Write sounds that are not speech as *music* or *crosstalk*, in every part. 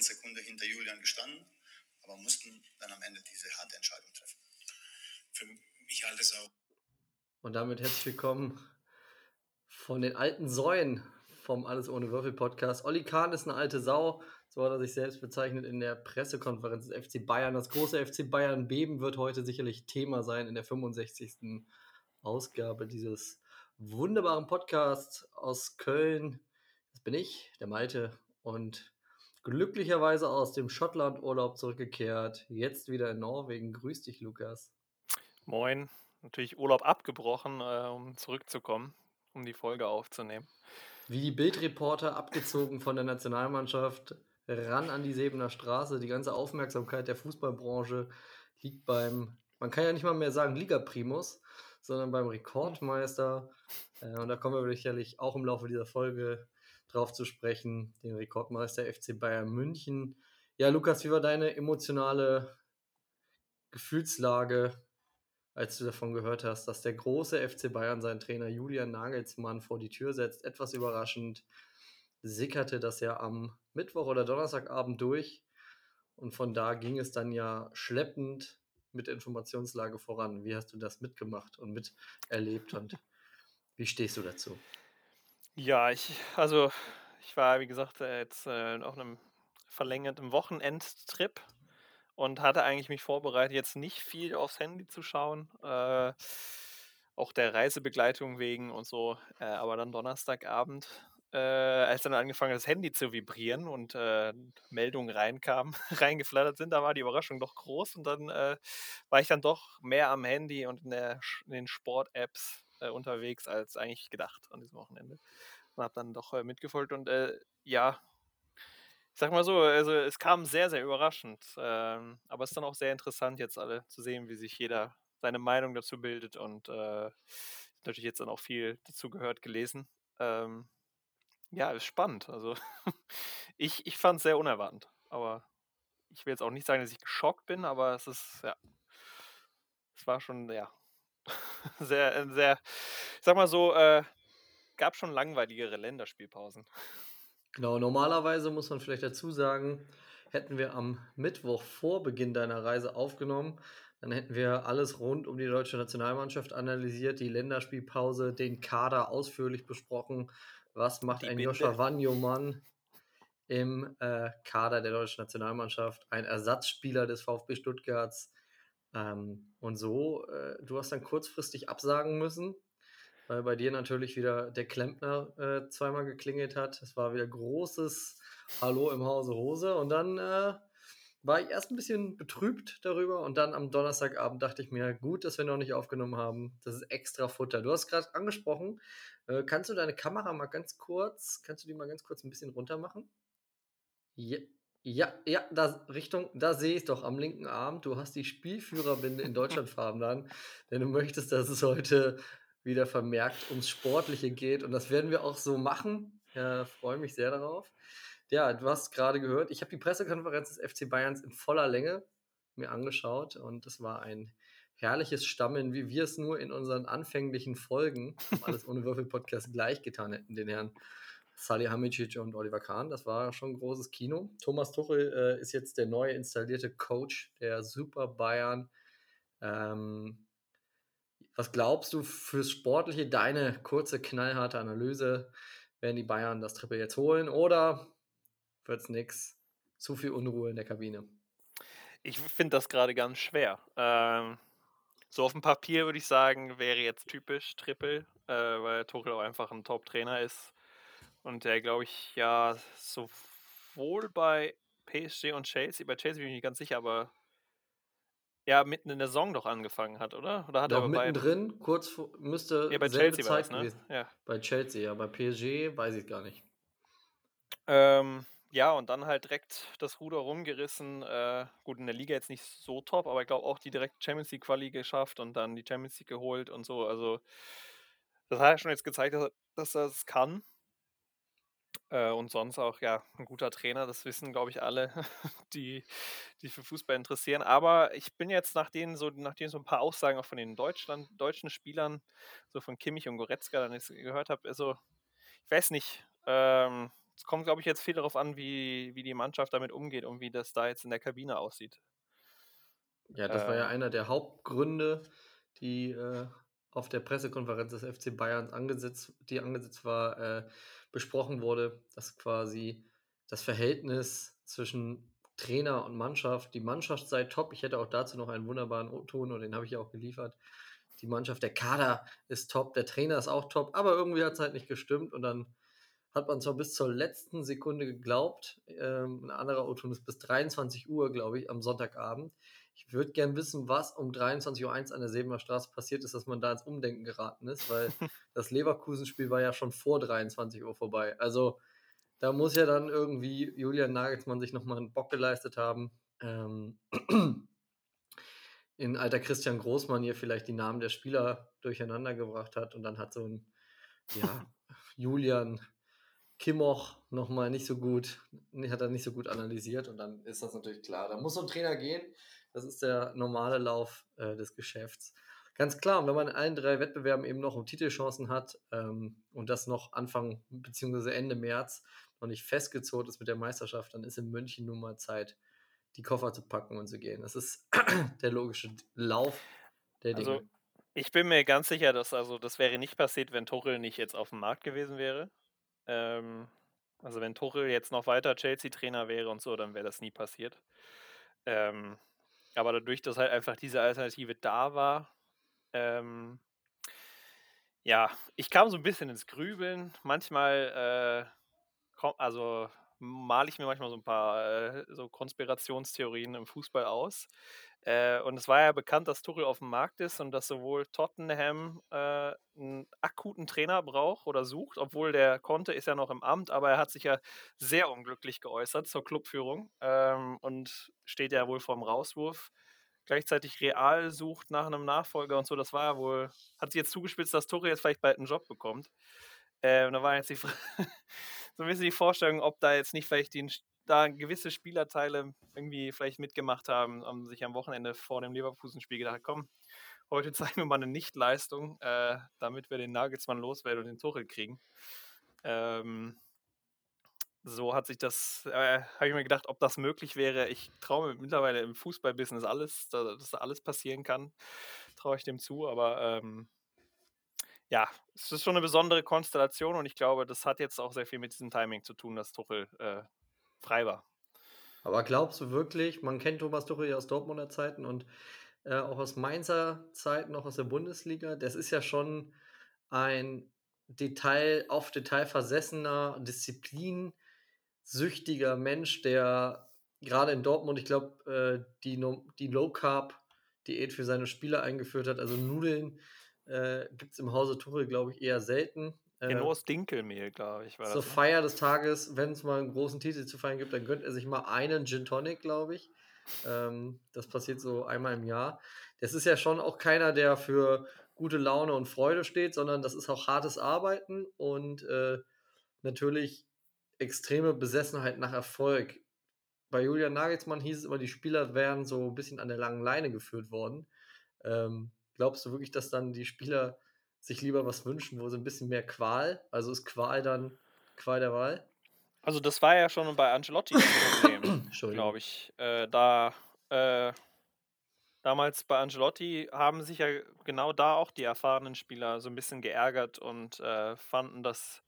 letzten Sekunde hinter Julian gestanden, aber mussten dann am Ende diese harte Entscheidung treffen. Für mich halt es auch. Und damit herzlich willkommen von den alten Säuen vom Alles ohne Würfel Podcast. Olli Kahn ist eine alte Sau, so hat er sich selbst bezeichnet in der Pressekonferenz des FC Bayern. Das große FC Bayern Beben wird heute sicherlich Thema sein in der 65. Ausgabe dieses wunderbaren Podcasts aus Köln. Das bin ich, der Malte, und glücklicherweise aus dem Schottland-Urlaub zurückgekehrt. Jetzt wieder in Norwegen. Grüß dich, Lukas. Moin. Natürlich Urlaub abgebrochen, äh, um zurückzukommen, um die Folge aufzunehmen. Wie die Bildreporter abgezogen von der Nationalmannschaft ran an die Sebener Straße. Die ganze Aufmerksamkeit der Fußballbranche liegt beim, man kann ja nicht mal mehr sagen Liga Primus, sondern beim Rekordmeister. Äh, und da kommen wir sicherlich auch im Laufe dieser Folge drauf zu sprechen, den Rekordmeister FC Bayern München. Ja, Lukas, wie war deine emotionale Gefühlslage, als du davon gehört hast, dass der große FC Bayern seinen Trainer Julian Nagelsmann vor die Tür setzt? Etwas überraschend sickerte das ja am Mittwoch oder Donnerstagabend durch. Und von da ging es dann ja schleppend mit der Informationslage voran. Wie hast du das mitgemacht und miterlebt und wie stehst du dazu? Ja, ich, also ich war, wie gesagt, äh, jetzt äh, auf einem verlängerten Wochenendtrip und hatte eigentlich mich vorbereitet, jetzt nicht viel aufs Handy zu schauen. Äh, auch der Reisebegleitung wegen und so. Äh, aber dann Donnerstagabend, äh, als dann angefangen hat, das Handy zu vibrieren und äh, Meldungen reinkamen, *laughs* reingeflattert sind, da war die Überraschung doch groß und dann äh, war ich dann doch mehr am Handy und in, der, in den Sport-Apps äh, unterwegs als eigentlich gedacht an diesem Wochenende. Und habe dann doch äh, mitgefolgt und äh, ja, ich sag mal so, also es kam sehr, sehr überraschend. Ähm, aber es ist dann auch sehr interessant, jetzt alle zu sehen, wie sich jeder seine Meinung dazu bildet und äh, natürlich jetzt dann auch viel dazu gehört, gelesen. Ähm, ja, ist spannend. Also *laughs* ich, ich fand es sehr unerwartet. Aber ich will jetzt auch nicht sagen, dass ich geschockt bin, aber es ist, ja, es war schon, ja, *laughs* sehr, äh, sehr, ich sag mal so, äh, gab schon langweiligere Länderspielpausen. Genau, normalerweise muss man vielleicht dazu sagen, hätten wir am Mittwoch vor Beginn deiner Reise aufgenommen, dann hätten wir alles rund um die deutsche Nationalmannschaft analysiert, die Länderspielpause, den Kader ausführlich besprochen. Was macht die ein Binde. Joscha Wanjomann im äh, Kader der deutschen Nationalmannschaft? Ein Ersatzspieler des VfB Stuttgarts. Ähm, und so, äh, du hast dann kurzfristig absagen müssen, weil bei dir natürlich wieder der Klempner äh, zweimal geklingelt hat. Es war wieder großes Hallo im Hause Hose. Und dann äh, war ich erst ein bisschen betrübt darüber und dann am Donnerstagabend dachte ich mir, gut, dass wir noch nicht aufgenommen haben. Das ist extra Futter. Du hast gerade angesprochen, äh, kannst du deine Kamera mal ganz kurz, kannst du die mal ganz kurz ein bisschen runter machen? Ja, ja, ja, da, Richtung, da sehe ich doch am linken Arm. Du hast die Spielführerbinde in *laughs* Deutschlandfarben an, denn du möchtest, dass es heute wieder vermerkt ums Sportliche geht. Und das werden wir auch so machen. Ja, freue mich sehr darauf. Ja, du hast gerade gehört, ich habe die Pressekonferenz des FC Bayerns in voller Länge mir angeschaut und es war ein herrliches Stammeln, wie wir es nur in unseren anfänglichen Folgen, alles ohne Würfel Podcast, gleich getan hätten, den Herrn Salihamidzic und Oliver Kahn. Das war schon ein großes Kino. Thomas Tuchel äh, ist jetzt der neue installierte Coach der Super Bayern. Ähm, was glaubst du fürs Sportliche? Deine kurze, knallharte Analyse. Werden die Bayern das Triple jetzt holen oder wird es nichts? Zu viel Unruhe in der Kabine. Ich finde das gerade ganz schwer. Ähm, so auf dem Papier würde ich sagen, wäre jetzt typisch Triple, äh, weil Tuchel auch einfach ein Top-Trainer ist und der, glaube ich, ja sowohl bei PSG und Chelsea, bei Chelsea bin ich nicht ganz sicher, aber ja, mitten in der Saison doch angefangen hat, oder? Oder hat doch er mittendrin, kurz vor, müsste ja, bei Chelsea Zeit es, ne? Ja. Bei Chelsea, ja, bei PSG weiß ich gar nicht. Ähm, ja, und dann halt direkt das Ruder rumgerissen. Äh, gut, in der Liga jetzt nicht so top, aber ich glaube auch die direkt Champions League Quali geschafft und dann die Champions League geholt und so. Also, das hat ja schon jetzt gezeigt, dass er es kann. Äh, und sonst auch, ja, ein guter Trainer, das wissen, glaube ich, alle, *laughs* die, die für Fußball interessieren. Aber ich bin jetzt, nachdem so, nachdem so ein paar Aussagen auch von den Deutschland, deutschen Spielern, so von Kimmich und Goretzka, dann jetzt gehört habe, also, ich weiß nicht, ähm, es kommt, glaube ich, jetzt viel darauf an, wie, wie die Mannschaft damit umgeht und wie das da jetzt in der Kabine aussieht. Ja, das war ja ähm. einer der Hauptgründe, die äh, auf der Pressekonferenz des FC Bayerns angesetzt, die angesetzt war, äh, besprochen wurde, dass quasi das Verhältnis zwischen Trainer und Mannschaft, die Mannschaft sei top. Ich hätte auch dazu noch einen wunderbaren O-Ton und den habe ich auch geliefert. Die Mannschaft, der Kader ist top, der Trainer ist auch top, aber irgendwie hat es halt nicht gestimmt und dann hat man zwar bis zur letzten Sekunde geglaubt, ähm, ein anderer O-Ton ist bis 23 Uhr, glaube ich, am Sonntagabend. Ich würde gern wissen, was um 23.01 Uhr an der Sebener Straße passiert ist, dass man da ins Umdenken geraten ist, weil *laughs* das Leverkusen-Spiel war ja schon vor 23 Uhr vorbei. Also da muss ja dann irgendwie Julian Nagelsmann sich nochmal einen Bock geleistet haben. Ähm, *clears throat* in alter Christian Großmann hier vielleicht die Namen der Spieler durcheinander gebracht hat und dann hat so ein, ja, Julian Kimoch nochmal nicht so gut, hat er nicht so gut analysiert und dann ist das natürlich klar. Da muss so ein Trainer gehen, das ist der normale Lauf äh, des Geschäfts. Ganz klar, wenn man in allen drei Wettbewerben eben noch um Titelchancen hat ähm, und das noch Anfang bzw. Ende März noch nicht festgezurrt ist mit der Meisterschaft, dann ist in München nun mal Zeit, die Koffer zu packen und zu gehen. Das ist *clears throat* der logische Lauf der Dinge. Also, ich bin mir ganz sicher, dass also das wäre nicht passiert, wenn Tuchel nicht jetzt auf dem Markt gewesen wäre. Ähm, also wenn Tuchel jetzt noch weiter Chelsea-Trainer wäre und so, dann wäre das nie passiert. Ähm, aber dadurch, dass halt einfach diese Alternative da war, ähm, ja, ich kam so ein bisschen ins Grübeln. Manchmal, äh, also male ich mir manchmal so ein paar äh, so Konspirationstheorien im Fußball aus. Äh, und es war ja bekannt, dass Tuchel auf dem Markt ist und dass sowohl Tottenham äh, einen akuten Trainer braucht oder sucht, obwohl der Conte ist ja noch im Amt, aber er hat sich ja sehr unglücklich geäußert zur Clubführung ähm, und steht ja wohl vorm Rauswurf. Gleichzeitig Real sucht nach einem Nachfolger und so. Das war ja wohl, hat sich jetzt zugespitzt, dass Tuchel jetzt vielleicht bald einen Job bekommt. Äh, da war jetzt die *laughs* so ein bisschen die Vorstellung, ob da jetzt nicht vielleicht die da gewisse Spielerteile irgendwie vielleicht mitgemacht haben und sich am Wochenende vor dem Leverkusen-Spiel gedacht, komm, heute *laughs* zeigen wir mal eine Nichtleistung, äh, damit wir den Nagelsmann loswerden und den Tuchel kriegen. Ähm, so hat sich das, äh, habe ich mir gedacht, ob das möglich wäre. Ich traue mir mittlerweile im Fußballbusiness alles, dass da alles passieren kann, traue ich dem zu, aber ähm, ja, es ist schon eine besondere Konstellation und ich glaube, das hat jetzt auch sehr viel mit diesem Timing zu tun, dass Tuchel äh, frei war. Aber glaubst du wirklich, man kennt Thomas Tuchel ja aus Dortmunder Zeiten und äh, auch aus Mainzer Zeiten, auch aus der Bundesliga, das ist ja schon ein Detail, auf Detail versessener, disziplinsüchtiger Mensch, der gerade in Dortmund, ich glaube, äh, die, no die Low Carb Diät für seine Spieler eingeführt hat. Also Nudeln äh, gibt es im Hause Tuchel, glaube ich, eher selten. Genau aus Dinkelmehl, glaube ich. War zur das, ne? Feier des Tages, wenn es mal einen großen Titel zu feiern gibt, dann gönnt er sich mal einen Gin Tonic, glaube ich. Ähm, das passiert so einmal im Jahr. Das ist ja schon auch keiner, der für gute Laune und Freude steht, sondern das ist auch hartes Arbeiten und äh, natürlich extreme Besessenheit nach Erfolg. Bei Julian Nagelsmann hieß es immer, die Spieler wären so ein bisschen an der langen Leine geführt worden. Ähm, glaubst du wirklich, dass dann die Spieler sich lieber was wünschen, wo sie ein bisschen mehr Qual, also ist Qual dann Qual der Wahl? Also das war ja schon bei Angelotti ein Problem, *coughs* glaube ich. Äh, da äh, damals bei Angelotti haben sich ja genau da auch die erfahrenen Spieler so ein bisschen geärgert und äh, fanden, dass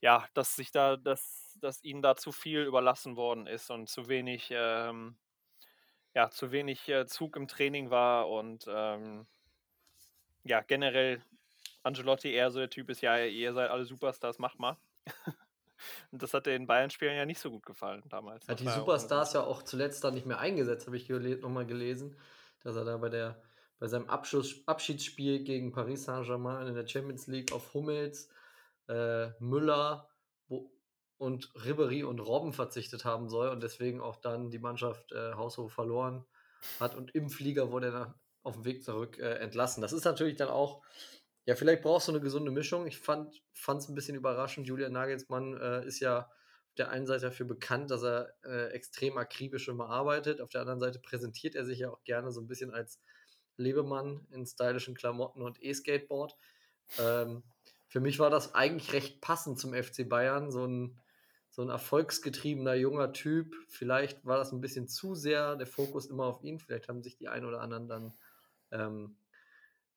ja, dass sich da, dass, dass ihnen da zu viel überlassen worden ist und zu wenig, ähm, ja, zu wenig äh, Zug im Training war und ähm, ja, generell Angelotti eher so der Typ ist, ja, ihr seid alle Superstars, macht mal. Und *laughs* das hat den Bayern-Spielern ja nicht so gut gefallen damals. Hat die Superstars ja auch zuletzt dann nicht mehr eingesetzt, habe ich nochmal gelesen, dass er da bei, der, bei seinem Abschluss, Abschiedsspiel gegen Paris Saint-Germain in der Champions League auf Hummels, äh, Müller wo, und Ribery und Robben verzichtet haben soll und deswegen auch dann die Mannschaft äh, haushoch verloren hat und im Flieger wurde er auf dem Weg zurück äh, entlassen. Das ist natürlich dann auch ja, vielleicht brauchst du eine gesunde Mischung. Ich fand es ein bisschen überraschend. Julian Nagelsmann äh, ist ja auf der einen Seite dafür bekannt, dass er äh, extrem akribisch immer arbeitet. Auf der anderen Seite präsentiert er sich ja auch gerne so ein bisschen als Lebemann in stylischen Klamotten und E-Skateboard. Ähm, für mich war das eigentlich recht passend zum FC Bayern. So ein, so ein erfolgsgetriebener junger Typ. Vielleicht war das ein bisschen zu sehr der Fokus immer auf ihn. Vielleicht haben sich die ein oder anderen dann ähm,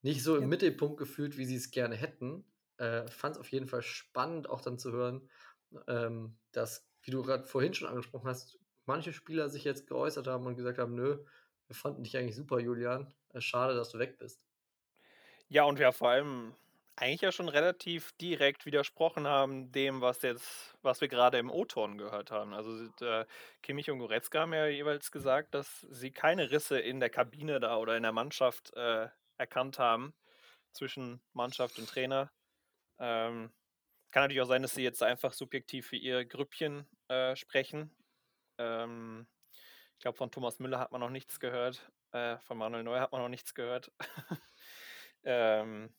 nicht so im ja. Mittelpunkt gefühlt, wie sie es gerne hätten. Äh, Fand es auf jeden Fall spannend, auch dann zu hören, ähm, dass, wie du gerade vorhin schon angesprochen hast, manche Spieler sich jetzt geäußert haben und gesagt haben, nö, wir fanden dich eigentlich super, Julian. Äh, schade, dass du weg bist. Ja, und wir vor allem eigentlich ja schon relativ direkt widersprochen haben dem, was jetzt, was wir gerade im O-Ton gehört haben. Also äh, Kimmich und Goretzka haben ja jeweils gesagt, dass sie keine Risse in der Kabine da oder in der Mannschaft äh, erkannt haben zwischen Mannschaft und Trainer. Ähm, kann natürlich auch sein, dass sie jetzt einfach subjektiv für ihr Grüppchen äh, sprechen. Ähm, ich glaube, von Thomas Müller hat man noch nichts gehört. Äh, von Manuel Neuer hat man noch nichts gehört. *laughs* ähm,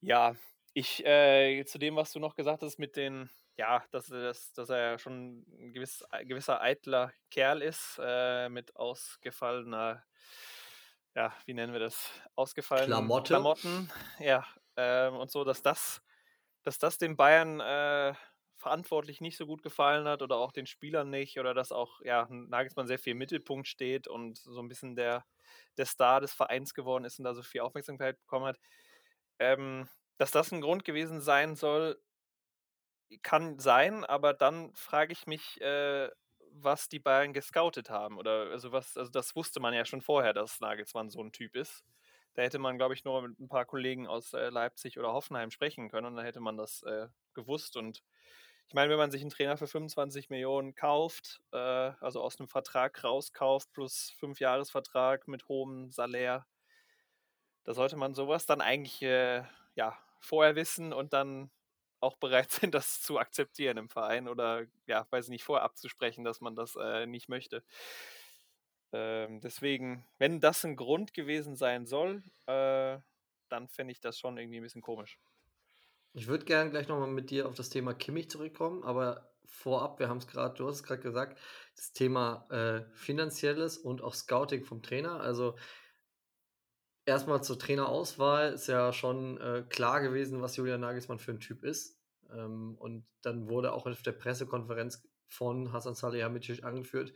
ja, ich äh, zu dem, was du noch gesagt hast mit den, ja, dass, dass, dass er schon ein gewiss, gewisser eitler Kerl ist, äh, mit ausgefallener, ja, wie nennen wir das? Ausgefallenen Klamotte. Klamotten. Ja, ähm, und so, dass das, dass das den Bayern äh, verantwortlich nicht so gut gefallen hat oder auch den Spielern nicht oder dass auch ja, Nagelsmann sehr viel im Mittelpunkt steht und so ein bisschen der, der Star des Vereins geworden ist und da so viel Aufmerksamkeit bekommen hat. Ähm, dass das ein Grund gewesen sein soll, kann sein, aber dann frage ich mich, äh, was die Bayern gescoutet haben. Oder also was, also das wusste man ja schon vorher, dass Nagelsmann so ein Typ ist. Da hätte man, glaube ich, nur mit ein paar Kollegen aus äh, Leipzig oder Hoffenheim sprechen können und dann hätte man das äh, gewusst. Und ich meine, wenn man sich einen Trainer für 25 Millionen kauft, äh, also aus einem Vertrag rauskauft, plus fünf Jahresvertrag mit hohem Salär, da sollte man sowas dann eigentlich äh, ja, vorher wissen und dann auch bereit *laughs* sind, das zu akzeptieren im Verein oder ja, weiß nicht, vorher abzusprechen, dass man das äh, nicht möchte. Ähm, deswegen, wenn das ein Grund gewesen sein soll, äh, dann fände ich das schon irgendwie ein bisschen komisch. Ich würde gerne gleich nochmal mit dir auf das Thema Kimmich zurückkommen, aber vorab, wir haben es gerade, du hast es gerade gesagt, das Thema äh, finanzielles und auch Scouting vom Trainer. Also erstmal zur Trainerauswahl ist ja schon äh, klar gewesen, was Julian Nagelsmann für ein Typ ist. Ähm, und dann wurde auch auf der Pressekonferenz von Hasan Salihamidzic angeführt,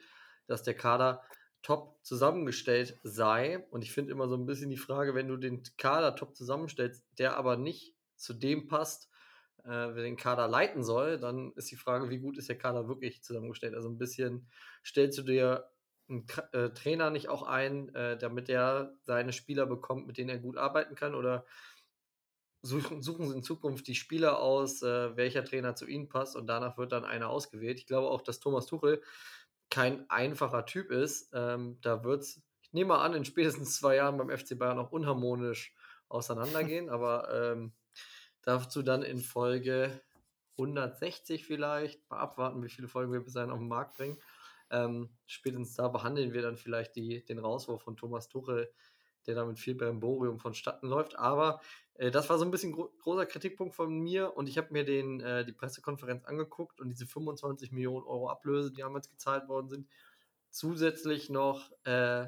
dass der Kader top zusammengestellt sei. Und ich finde immer so ein bisschen die Frage, wenn du den Kader top zusammenstellst, der aber nicht zu dem passt, äh, wer den Kader leiten soll, dann ist die Frage, wie gut ist der Kader wirklich zusammengestellt? Also ein bisschen stellst du dir einen äh, Trainer nicht auch ein, äh, damit er seine Spieler bekommt, mit denen er gut arbeiten kann? Oder suchen, suchen sie in Zukunft die Spieler aus, äh, welcher Trainer zu ihnen passt und danach wird dann einer ausgewählt? Ich glaube auch, dass Thomas Tuchel kein einfacher Typ ist. Ähm, da wird es, ich nehme mal an, in spätestens zwei Jahren beim FC Bayern auch unharmonisch auseinandergehen, aber ähm, dazu dann in Folge 160 vielleicht. Mal abwarten, wie viele Folgen wir bis dahin auf den Markt bringen. Ähm, spätestens da behandeln wir dann vielleicht die, den Rauswurf von Thomas Tuchel, der da mit viel Bremborium vonstatten läuft. Aber äh, das war so ein bisschen gro großer Kritikpunkt von mir und ich habe mir den, äh, die Pressekonferenz angeguckt und diese 25 Millionen Euro Ablöse, die damals gezahlt worden sind, zusätzlich noch äh,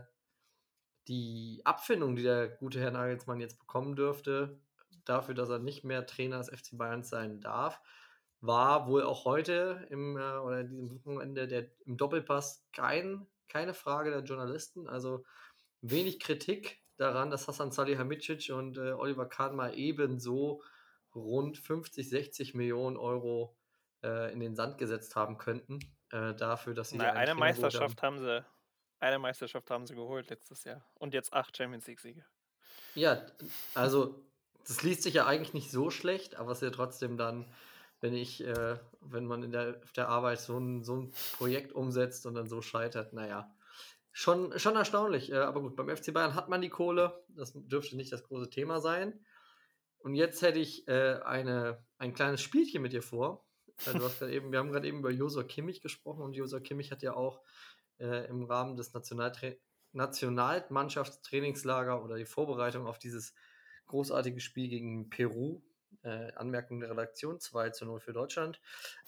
die Abfindung, die der gute Herr Nagelsmann jetzt bekommen dürfte, dafür, dass er nicht mehr Trainer des FC Bayern sein darf war wohl auch heute im, äh, oder in diesem Wochenende der, im Doppelpass kein, keine Frage der Journalisten. Also wenig Kritik daran, dass Hassan Salihamidzic und äh, Oliver Kahn mal ebenso rund 50, 60 Millionen Euro äh, in den Sand gesetzt haben könnten, äh, dafür, dass sie. Na, eine Meisterschaft haben. haben sie. Eine Meisterschaft haben sie geholt letztes Jahr. Und jetzt acht Champions League-Siege. Ja, also das liest sich ja eigentlich nicht so schlecht, aber es ist ja trotzdem dann wenn ich, äh, wenn man in der, auf der Arbeit so ein, so ein Projekt umsetzt und dann so scheitert, naja. Schon, schon erstaunlich. Äh, aber gut, beim FC Bayern hat man die Kohle. Das dürfte nicht das große Thema sein. Und jetzt hätte ich äh, eine, ein kleines Spielchen mit dir vor. Äh, du hast eben, wir haben gerade eben über Josua Kimmich gesprochen und Josua Kimmich hat ja auch äh, im Rahmen des Nationaltra Nationalmannschaftstrainingslager oder die Vorbereitung auf dieses Großartiges Spiel gegen Peru. Äh, Anmerkung der Redaktion, 2 zu 0 für Deutschland.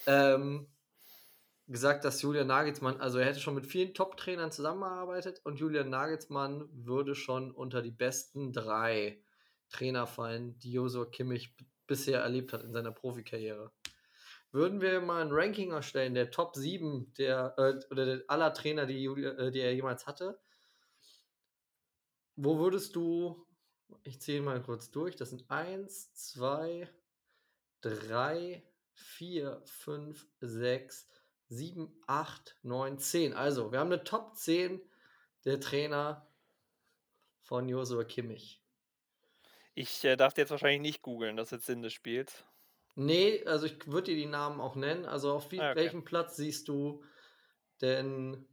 Ähm, gesagt, dass Julian Nagelsmann, also er hätte schon mit vielen Top-Trainern zusammengearbeitet und Julian Nagelsmann würde schon unter die besten drei Trainer fallen, die Josua Kimmich bisher erlebt hat in seiner Profikarriere. Würden wir mal ein Ranking erstellen, der Top 7 der, äh, oder der, aller Trainer, die, Julia, äh, die er jemals hatte, wo würdest du, ich zähle mal kurz durch, das sind 1, 2, 3, 4, 5, 6, 7, 8, 9, 10. Also, wir haben eine Top 10 der Trainer von Josua Kimmich. Ich äh, darf jetzt wahrscheinlich nicht googeln, das ist jetzt Sinn des Spiels. Nee, also ich würde dir die Namen auch nennen. Also auf wie, Ah, okay. welchem Platz siehst du denn,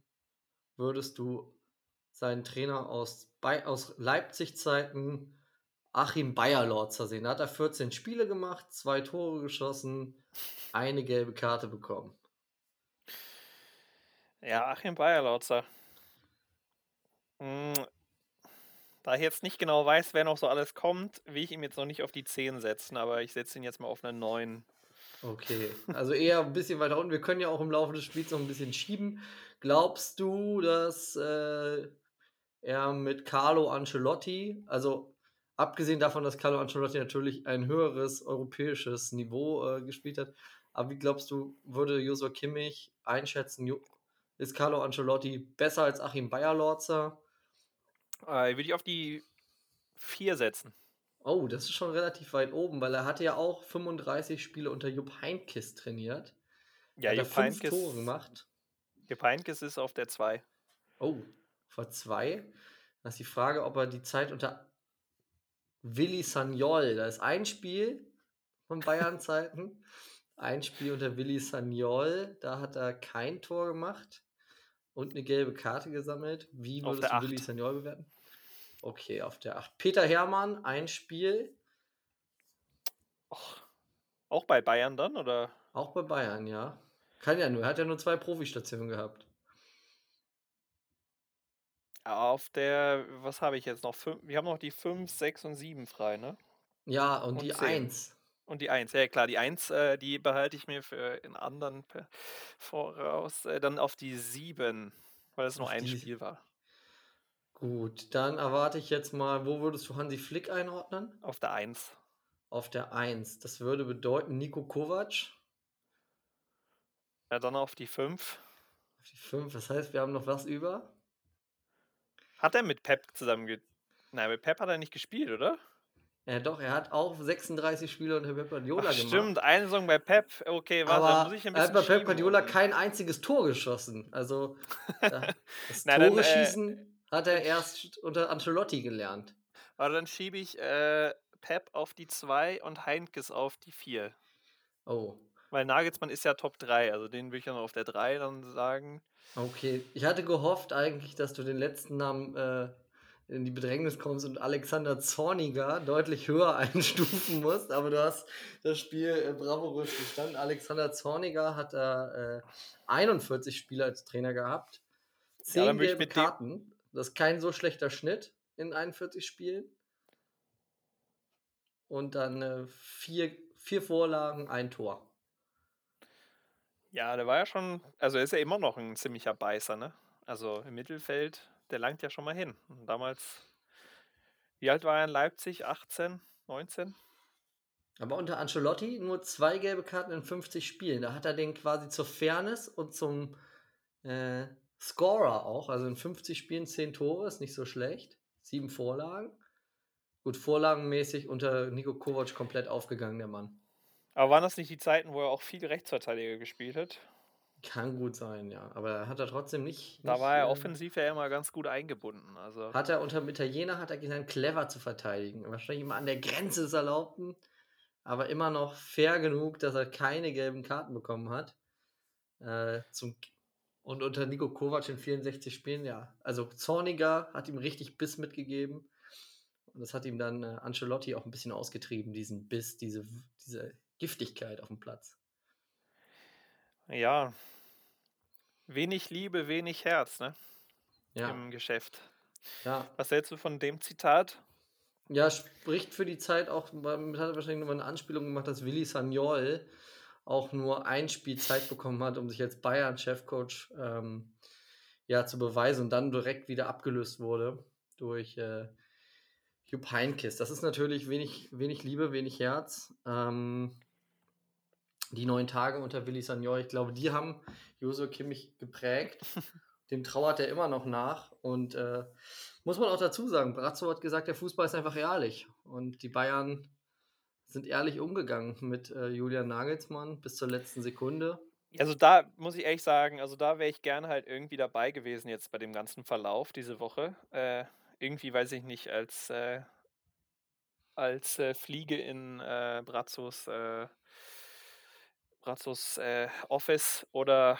würdest du seinen Trainer aus, aus Leipzig-Zeiten Achim Bayerlorzer sehen? Da hat er 14 Spiele gemacht, zwei Tore geschossen, eine gelbe Karte bekommen. Ja, Achim Bayerlautzer. Hm, Da ich jetzt nicht genau weiß, wer noch so alles kommt, will ich ihm jetzt noch nicht auf die 10 setzen, aber ich setze ihn jetzt mal auf eine 9. Okay, also eher ein bisschen weiter unten. Wir können ja auch im Laufe des Spiels noch ein bisschen schieben. Glaubst du, dass äh, er mit Carlo Ancelotti, also abgesehen davon, dass Carlo Ancelotti natürlich ein höheres europäisches Niveau äh, gespielt hat, aber wie glaubst du, würde Josua Kimmich einschätzen, ist Carlo Ancelotti besser als Achim Bayerlorzer? Äh, würde ich auf die 4 setzen. Oh, das ist schon relativ weit oben, weil er hatte ja auch 35 Spiele unter Jupp Heynckes trainiert. Ja, hat er Jupp fünf Heynckes, Tore gemacht. Jupp Heynckes ist auf der 2. Oh, vor zwei. Da ist die Frage, ob er die Zeit unter Willi Sagnol, da ist ein Spiel von Bayern-Zeiten, *laughs* ein Spiel unter Willi Sagnol, da hat er kein Tor gemacht und eine gelbe Karte gesammelt. Wie würdest du Willi. Sagnol bewerten? Okay, auf der 8. Peter Hermann, ein Spiel, Och, auch bei Bayern dann, oder? auch bei Bayern, ja. Kann ja nur, er hat ja nur zwei Profistationen gehabt. Auf der, was habe ich jetzt noch? Fünf, wir haben noch die 5, 6 und 7 frei, ne? Ja, und, Und die zehn. 1. Und die 1, ja klar, die 1, äh, die behalte ich mir für in anderen per- voraus. Äh, dann auf die 7, weil es nur Auf ein die- Spiel war. Gut, dann erwarte ich jetzt mal, wo würdest du Hansi Flick einordnen? Auf der 1. Auf der 1. Das würde bedeuten Nico Kovac. Ja, dann auf die 5. Auf die 5. Das heißt, wir haben noch was über. Hat er mit Pep zusammen Nein, mit Pep hat er nicht gespielt, oder? Ja, doch, er hat auch 36 Spiele unter Pep Guardiola Ach, gemacht. stimmt, eine Saison bei Pep. Okay, warte, Aber muss ich ein er hat bisschen bei Pep Guardiola kein einziges Tor geschossen. Also *laughs* da- das Na, dann, Tore äh, schießen hat er erst unter Ancelotti gelernt. Aber dann schiebe ich äh, Pep auf die 2 und Heinkes auf die 4. Oh, Weil Nagelsmann ist ja Top 3, also den würde ich dann auf der 3 dann sagen. Okay. Ich hatte gehofft eigentlich, dass du den letzten Namen äh, in die Bedrängnis kommst und Alexander Zorniger deutlich höher *laughs* einstufen musst, aber du hast das Spiel äh, bravourös bestanden. Alexander Zorniger hat da äh, 41 Spiele als Trainer gehabt. Ja, 10 dann würde ich gelbe Karten. Das ist kein so schlechter Schnitt in 41 Spielen. Und dann äh, vier, vier Vorlagen, ein Tor. Ja, der war ja schon, also er ist ja immer noch ein ziemlicher Beißer, ne? Also im Mittelfeld, der langt ja schon mal hin. Und damals, wie alt war er in Leipzig? 18, 19? Aber unter Ancelotti nur zwei gelbe Karten in 50 Spielen. Da hat er den quasi zur Fairness und zum äh, Scorer auch. Also in 50 Spielen 10 Tore, ist nicht so schlecht. Sieben Vorlagen. Gut, vorlagenmäßig unter Nico Kovac komplett aufgegangen, der Mann. Aber waren das nicht die Zeiten, wo er auch viel Rechtsverteidiger gespielt hat? Kann gut sein, ja. Aber er hat er trotzdem nicht. Da nicht, war er äh, offensiv ja immer ganz gut eingebunden. Also Hat er unter dem Italiener hat er gelernt, clever zu verteidigen. Wahrscheinlich immer an der Grenze des Erlaubten, aber immer noch fair genug, dass er keine gelben Karten bekommen hat. Äh, zum, und unter Nico Kovac in 64 Spielen, ja. Also Zorniger hat ihm richtig Biss mitgegeben. Und das hat ihm dann äh, Ancelotti auch ein bisschen ausgetrieben, diesen Biss, diese, diese Giftigkeit auf dem Platz. ja, wenig Liebe, wenig Herz, ne? Ja, Im Geschäft. ja. Was hältst du von dem Zitat? Ja, spricht für die Zeit auch, damit hat er wahrscheinlich nochmal eine Anspielung gemacht, dass Willi Sagnol auch nur ein Spiel Zeit bekommen hat, um sich als Bayern-Chefcoach ähm, ja, zu beweisen und dann direkt wieder abgelöst wurde durch äh, Jupp Heynckes. Das ist natürlich wenig, wenig Liebe, wenig Herz. Ähm, die neun Tage unter Willi Sagnol, ich glaube, die haben Josua Kimmich geprägt. *laughs* Dem trauert er immer noch nach. Und äh, muss man auch dazu sagen, Brazzo hat gesagt, der Fußball ist einfach ehrlich. Und die Bayern sind ehrlich umgegangen mit äh, Julian Nagelsmann bis zur letzten Sekunde. Also da muss ich ehrlich sagen, also da wäre ich gerne halt irgendwie dabei gewesen jetzt bei dem ganzen Verlauf diese Woche. Äh, irgendwie weiß ich nicht, als, äh, als äh, Fliege in äh, Brazzos, Brazzos äh, Office oder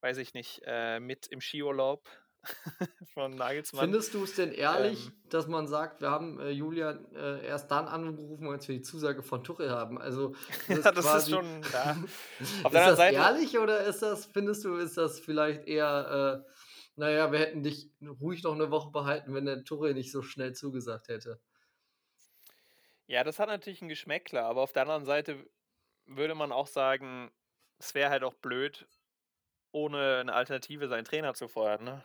weiß ich nicht, äh, mit im Skiurlaub *laughs* von Nagelsmann. Findest du es denn ehrlich, ähm, dass man sagt, wir haben äh, Julian äh, erst dann angerufen, als wir die Zusage von Tuchel haben? Also *laughs* das, ja, das ist schon. Ja. *laughs* Auf ist das Seite, ehrlich oder ist das, findest du, ist das vielleicht eher, äh, naja, wir hätten dich ruhig noch eine Woche behalten, wenn der Tuchel nicht so schnell zugesagt hätte? Ja, das hat natürlich ein Geschmäckler, aber auf der anderen Seite würde man auch sagen, es wäre halt auch blöd, ohne eine Alternative seinen Trainer zu feuern. Ne?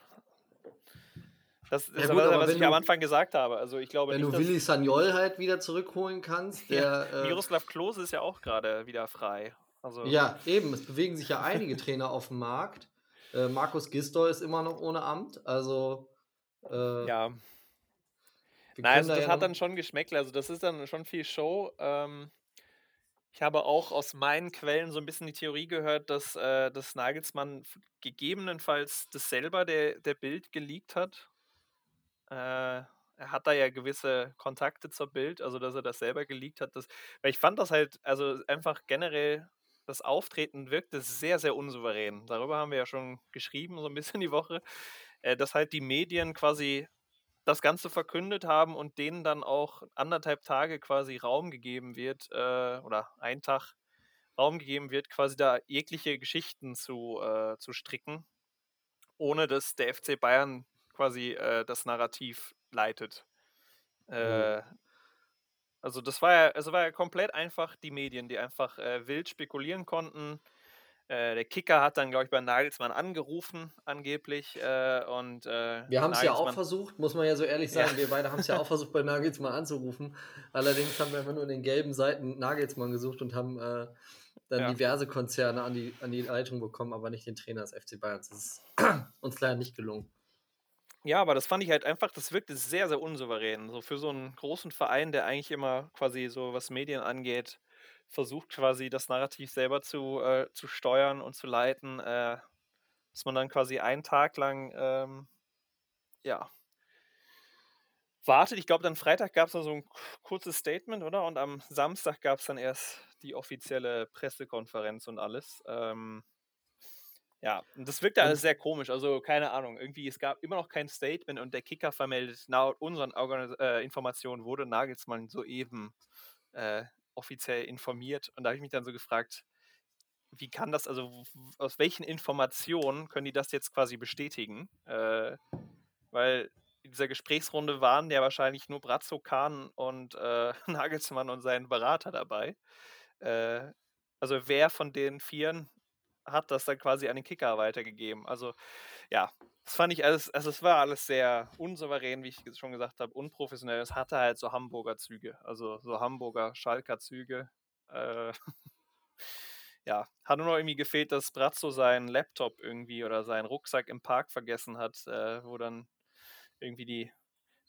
Das ist ja, gut, was, was ich du, am Anfang gesagt habe. Also ich glaube wenn nicht, du Willi Sagnol halt wieder zurückholen kannst, *laughs* der. Ja, äh, Miroslav Klose ist ja auch gerade wieder frei. Also, ja, eben. Es bewegen sich ja einige Trainer auf dem Markt. Äh, Markus Gisdol ist immer noch ohne Amt. Also. Äh, ja. Nein, also das ja hat dann schon Geschmäckle. Also das ist dann schon viel Show. Ähm, ich habe auch aus meinen Quellen so ein bisschen die Theorie gehört, dass, äh, dass Nagelsmann gegebenenfalls das selber der, der Bild geleakt hat. Äh, er hat da ja gewisse Kontakte zur Bild, also dass er das selber geleakt hat. Das, weil ich fand das halt, also einfach generell, das Auftreten wirkte sehr, sehr unsouverän. Darüber haben wir ja schon geschrieben, so ein bisschen die Woche, äh, dass halt die Medien quasi das Ganze verkündet haben und denen dann auch anderthalb Tage quasi Raum gegeben wird, äh, oder ein Tag Raum gegeben wird, quasi da jegliche Geschichten zu, äh, zu stricken, ohne dass der FC Bayern quasi äh, das Narrativ leitet. Mhm. Also das war ja, also war ja komplett einfach die Medien, die einfach äh, wild spekulieren konnten äh, der Kicker hat dann, glaube ich, bei Nagelsmann angerufen, angeblich. Äh, und, äh, wir haben es ja auch versucht, muss man ja so ehrlich sagen. Ja. Wir beide haben es ja auch versucht, bei Nagelsmann anzurufen. Allerdings haben wir einfach nur in den gelben Seiten Nagelsmann gesucht und haben äh, dann ja. diverse Konzerne an die, an die Leitung bekommen, aber nicht den Trainer des FC Bayerns. Das ist *clears throat* uns leider nicht gelungen. Ja, aber das fand ich halt einfach, das wirkte sehr, sehr unsouverän. So für so einen großen Verein, der eigentlich immer quasi so, was Medien angeht, versucht quasi das Narrativ selber zu, äh, zu steuern und zu leiten, äh, dass man dann quasi einen Tag lang, ähm, ja, wartet. Ich glaube, dann Freitag gab es noch so ein kurzes Statement, oder? Und am Samstag gab es dann erst die offizielle Pressekonferenz und alles. Ähm, ja, und das wirkte alles sehr komisch. Also, keine Ahnung, irgendwie, es gab immer noch kein Statement und der Kicker vermeldet, laut unseren Organis äh, Informationen wurde Nagelsmann soeben äh, offiziell informiert. Und da habe ich mich dann so gefragt, wie kann das, also aus welchen Informationen können die das jetzt quasi bestätigen? Äh, weil in dieser Gesprächsrunde waren ja wahrscheinlich nur Brazzo, Kahn und äh, *laughs* Nagelsmann und sein Berater dabei. Äh, also wer von den Vieren hat das dann quasi an den Kicker weitergegeben? Also ja, das fand ich alles, also es war alles sehr unsouverän, wie ich schon gesagt habe, unprofessionell. Es hatte halt so Hamburger Züge, also so Hamburger Schalker Züge. Äh, *laughs* ja, hat nur noch irgendwie gefehlt, dass Brazzo seinen Laptop irgendwie oder seinen Rucksack im Park vergessen hat, äh, wo dann irgendwie die,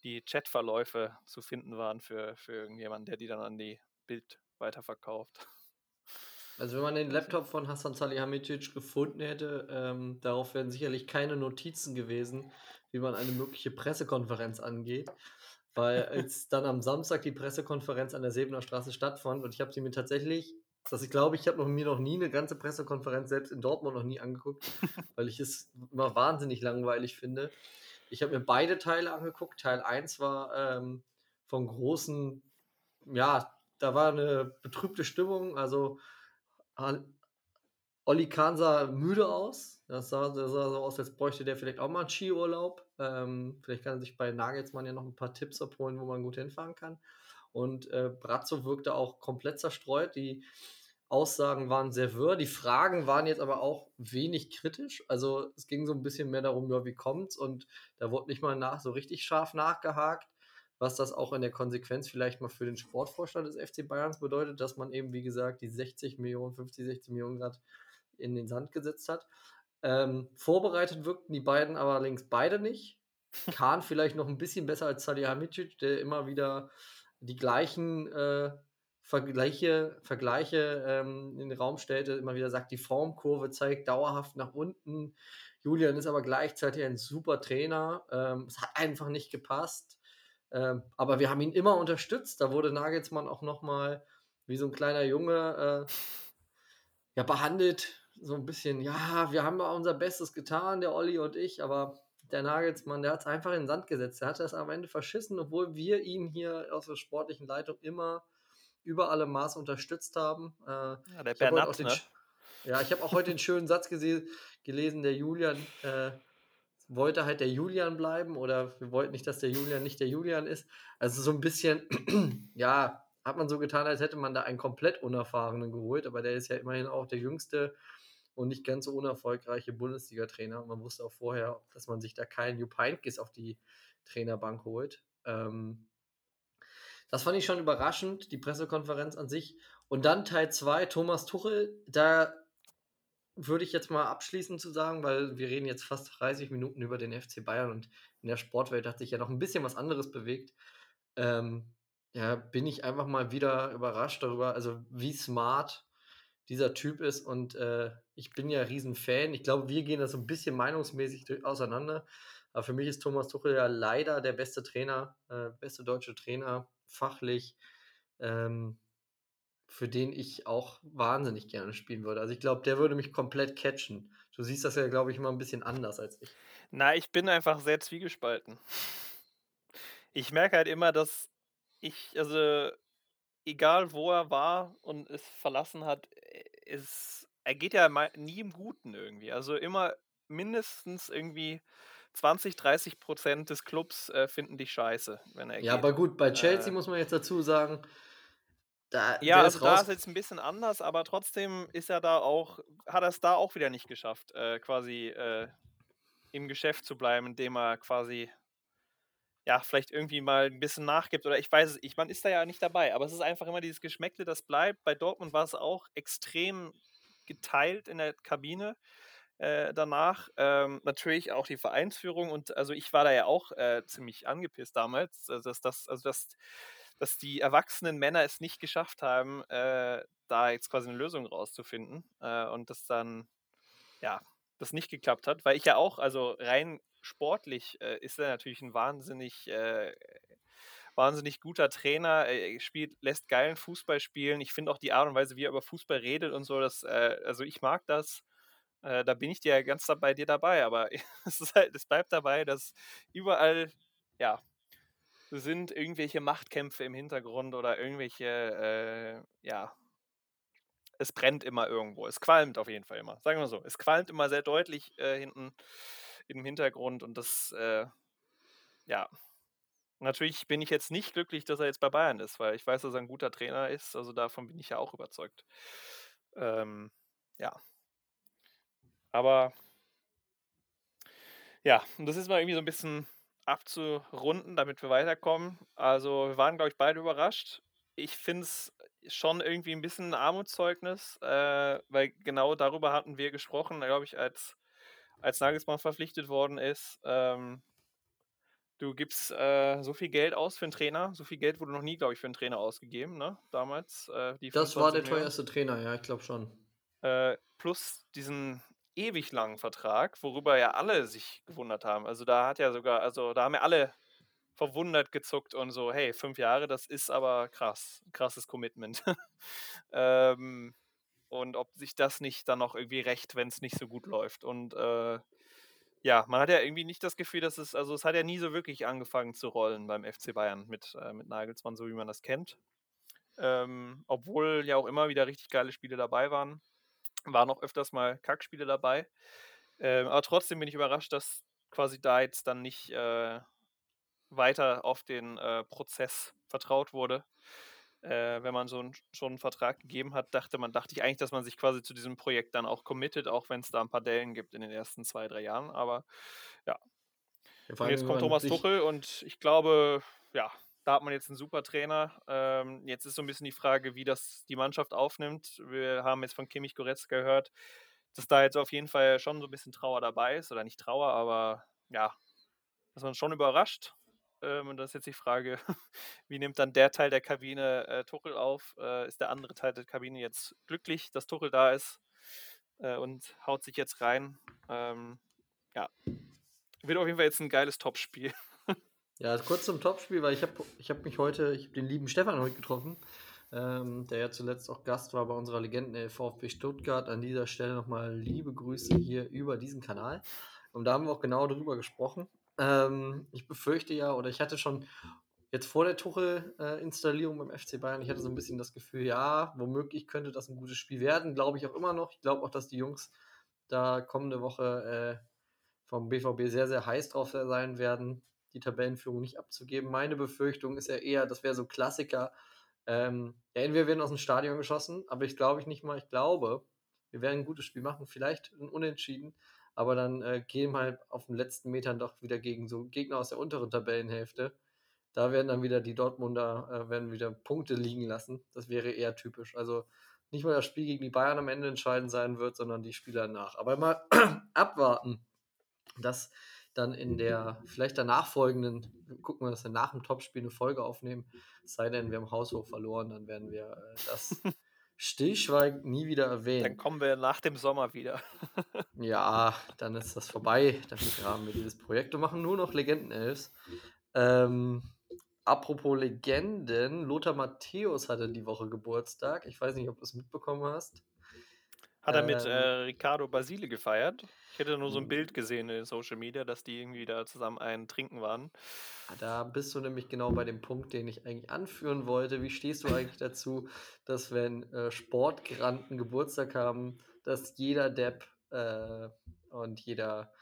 die Chatverläufe zu finden waren für, für irgendjemanden, der die dann an die Bild weiterverkauft. Also wenn man den Laptop von Hassan Salihamidzic gefunden hätte, ähm, darauf wären sicherlich keine Notizen gewesen, wie man eine mögliche Pressekonferenz angeht. Weil *laughs* als dann am Samstag die Pressekonferenz an der Sebener Straße stattfand und ich habe sie mir tatsächlich, dass ich glaube, ich habe mir noch nie eine ganze Pressekonferenz selbst in Dortmund noch nie angeguckt, *laughs* weil ich es immer wahnsinnig langweilig finde. Ich habe mir beide Teile angeguckt. Teil 1 war ähm, von großen, ja, da war eine betrübte Stimmung, also Olli Kahn sah müde aus. Das sah, das sah so aus, als bräuchte der vielleicht auch mal einen Skiurlaub. Ähm, vielleicht kann er sich bei Nagelsmann ja noch ein paar Tipps abholen, wo man gut hinfahren kann. Und äh, Brazzo wirkte auch komplett zerstreut. Die Aussagen waren sehr wirr. Die Fragen waren jetzt aber auch wenig kritisch. Also es ging so ein bisschen mehr darum, ja, wie kommt's? Und da wurde nicht mal nach so richtig scharf nachgehakt, was das auch in der Konsequenz vielleicht mal für den Sportvorstand des FC Bayerns bedeutet, dass man eben, wie gesagt, die 60 Millionen, 50, 60 Millionen Grad in den Sand gesetzt hat. Ähm, vorbereitet wirkten die beiden aber allerdings beide nicht. Kahn vielleicht noch ein bisschen besser als Salihamidzic, der immer wieder die gleichen äh, Vergleiche, Vergleiche ähm, in den Raum stellte, immer wieder sagt, die Formkurve zeigt dauerhaft nach unten. Julian ist aber gleichzeitig ein super Trainer. Ähm, es hat einfach nicht gepasst. Ähm, aber wir haben ihn immer unterstützt. Da wurde Nagelsmann auch nochmal wie so ein kleiner Junge äh, ja, behandelt. So ein bisschen, ja, wir haben unser Bestes getan, der Olli und ich, aber der Nagelsmann, der hat es einfach in den Sand gesetzt. Der hat das am Ende verschissen, obwohl wir ihn hier aus der sportlichen Leitung immer über alle Maße unterstützt haben. Äh, ja, der Bernat, ne? Ja, ich habe auch heute den schönen Satz gelesen, der Julian äh, wollte halt der Julian bleiben oder wir wollten nicht, dass der Julian nicht der Julian ist. Also so ein bisschen, *clears throat* ja, hat man so getan, als hätte man da einen komplett unerfahrenen geholt, aber der ist ja immerhin auch der jüngste und nicht ganz so unerfolgreiche Bundesliga-Trainer. Und man wusste auch vorher, dass man sich da keinen Jupp Heynckes auf die Trainerbank holt. Ähm, das fand ich schon überraschend, die Pressekonferenz an sich. Und dann Teil 2, Thomas Tuchel, da würde ich jetzt mal abschließen zu sagen, weil wir reden jetzt fast 30 Minuten über den FC Bayern und in der Sportwelt hat sich ja noch ein bisschen was anderes bewegt. Ähm, ja, bin ich einfach mal wieder überrascht darüber, also wie smart dieser Typ ist und äh, ich bin ja riesen Fan. Ich glaube, wir gehen da so ein bisschen meinungsmäßig auseinander. Aber für mich ist Thomas Tuchel ja leider der beste Trainer, äh, beste deutsche Trainer fachlich, ähm, für den ich auch wahnsinnig gerne spielen würde. Also ich glaube, der würde mich komplett catchen. Du siehst das ja, glaube ich, immer ein bisschen anders als ich. Na, ich bin einfach sehr zwiegespalten. Ich merke halt immer, dass ich, also egal wo er war und es verlassen hat, äh, es, er geht ja nie im Guten irgendwie. Also immer mindestens irgendwie 20, 30 Prozent des Clubs äh, finden dich scheiße, wenn er Ja, geht. aber gut, bei Äh, Chelsea muss man jetzt dazu sagen, da, ja, also da ist jetzt ein bisschen anders, aber trotzdem ist er da auch, hat er es da auch wieder nicht geschafft, äh, quasi äh, im Geschäft zu bleiben, indem er quasi ja, vielleicht irgendwie mal ein bisschen nachgibt oder ich weiß es, ich, man ist da ja nicht dabei, aber es ist einfach immer dieses Geschmäckle, das bleibt. Bei Dortmund war es auch extrem geteilt in der Kabine äh, danach. Ähm, natürlich auch die Vereinsführung und also ich war da ja auch äh, ziemlich angepisst damals, also dass, dass, also dass, dass die erwachsenen Männer es nicht geschafft haben, äh, da jetzt quasi eine Lösung rauszufinden äh, und das dann, ja, das nicht geklappt hat, weil ich ja auch, also rein sportlich äh, ist er natürlich ein wahnsinnig, äh, wahnsinnig guter Trainer. Er spielt, lässt geilen Fußball spielen. Ich finde auch die Art und Weise, wie er über Fußball redet und so, das, äh, also ich mag das. Äh, da bin ich dir ganz da, bei dir dabei, aber *laughs* es, halt, es bleibt dabei, dass überall, ja, sind irgendwelche Machtkämpfe im Hintergrund oder irgendwelche, äh, ja, es brennt immer irgendwo. Es qualmt auf jeden Fall immer. Sagen wir so. Es qualmt immer sehr deutlich äh, hinten im Hintergrund und das, äh, ja. Natürlich bin ich jetzt nicht glücklich, dass er jetzt bei Bayern ist, weil ich weiß, dass er ein guter Trainer ist. Also davon bin ich ja auch überzeugt. Ähm, ja. Aber ja, und das ist mal irgendwie so ein bisschen abzurunden, damit wir weiterkommen. Also wir waren, glaube ich, beide überrascht. Ich finde es schon irgendwie ein bisschen ein Armutszeugnis, äh, weil genau darüber hatten wir gesprochen, glaube ich, als, als Nagelsmann verpflichtet worden ist. Ähm, du gibst äh, so viel Geld aus für einen Trainer, so viel Geld wurde noch nie, glaube ich, für einen Trainer ausgegeben, ne? Damals. Äh, Das war der 25 Millionen. teuerste Trainer, ja, ich glaube schon. Äh, plus diesen ewig langen Vertrag, worüber ja alle sich gewundert haben. Also da hat ja sogar, also da haben ja alle verwundert gezuckt und so, hey, fünf Jahre, das ist aber krass, krasses Commitment. *laughs* ähm, und ob sich das nicht dann noch irgendwie rächt, wenn es nicht so gut läuft. Und äh, ja, man hat ja irgendwie nicht das Gefühl, dass es, also es hat ja nie so wirklich angefangen zu rollen beim FC Bayern mit, äh, mit Nagelsmann, so wie man das kennt. Ähm, obwohl ja auch immer wieder richtig geile Spiele dabei waren. Waren auch öfters mal Kackspiele dabei. Ähm, aber trotzdem bin ich überrascht, dass quasi da jetzt dann nicht äh, weiter auf den äh, Prozess vertraut wurde. Äh, wenn man so ein, schon einen Vertrag gegeben hat, dachte man, dachte ich eigentlich, dass man sich quasi zu diesem Projekt dann auch committet, auch wenn es da ein paar Dellen gibt in den ersten zwei, drei Jahren. Aber ja. Ja, Und jetzt kommt Thomas Tuchel und ich glaube, ja, da hat man jetzt einen super Trainer. Ähm, jetzt ist so ein bisschen die Frage, wie das die Mannschaft aufnimmt. Wir haben jetzt von Kimmich Goretzka gehört, dass da jetzt auf jeden Fall schon so ein bisschen Trauer dabei ist. Oder nicht Trauer, aber ja, dass man schon überrascht. Ähm, und das ist jetzt die Frage, *laughs* wie nimmt dann der Teil der Kabine äh, Tuchel auf? Äh, ist der andere Teil der Kabine jetzt glücklich, dass Tuchel da ist äh, und haut sich jetzt rein? Ähm, ja, wird auf jeden Fall jetzt ein geiles Topspiel. *laughs* Ja, kurz zum Topspiel, weil ich habe ich hab mich heute, ich habe den lieben Stefan heute getroffen, ähm, der ja zuletzt auch Gast war bei unserer Legenden VfB Stuttgart. An dieser Stelle nochmal liebe Grüße hier über diesen Kanal. Und da haben wir auch genau darüber gesprochen. Ähm, ich befürchte ja, oder ich hatte schon jetzt vor der Tuchel-Installierung beim FC Bayern, ich hatte so ein bisschen das Gefühl, ja, womöglich könnte das ein gutes Spiel werden. Glaube ich auch immer noch. Ich glaube auch, dass die Jungs da kommende Woche äh, vom BVB sehr, sehr heiß drauf sein werden, die Tabellenführung nicht abzugeben. Meine Befürchtung ist ja eher, das wäre so Klassiker. Ähm, ja, entweder werden aus dem Stadion geschossen, aber ich glaube ich nicht mal. Ich glaube, wir werden ein gutes Spiel machen, vielleicht ein Unentschieden, aber dann äh, gehen halt auf den letzten Metern doch wieder gegen so Gegner aus der unteren Tabellenhälfte. Da werden dann wieder die Dortmunder äh, werden wieder Punkte liegen lassen. Das wäre eher typisch. Also nicht mal das Spiel gegen die Bayern am Ende entscheidend sein wird, sondern die Spieler nach. Aber mal *clears throat* abwarten, dass dann in der vielleicht danach folgenden, gucken wir, dass wir nach dem Topspiel eine Folge aufnehmen. Es sei denn, wir haben haushoch verloren, dann werden wir äh, das *laughs* stillschweigend nie wieder Dann erwähnen. kommen wir nach dem Sommer wieder. *laughs* Ja, dann ist das vorbei. Dann haben wir dieses Projekt und machen nur noch Legendenelfs. Ähm, apropos Legenden, Lothar Matthäus hatte die Woche Geburtstag. Ich weiß nicht, ob du es mitbekommen hast. Hat er mit Ähm. äh, Ricardo Basile gefeiert? Ich hätte nur so ein Mhm. Bild gesehen in Social Media, dass die irgendwie da zusammen einen Trinken waren. Ah, Da bist du nämlich genau bei dem Punkt, den ich eigentlich anführen wollte. Wie stehst du eigentlich dazu, *laughs* dass wenn äh, Sportgranten Geburtstag haben, dass jeder Depp äh, und jeder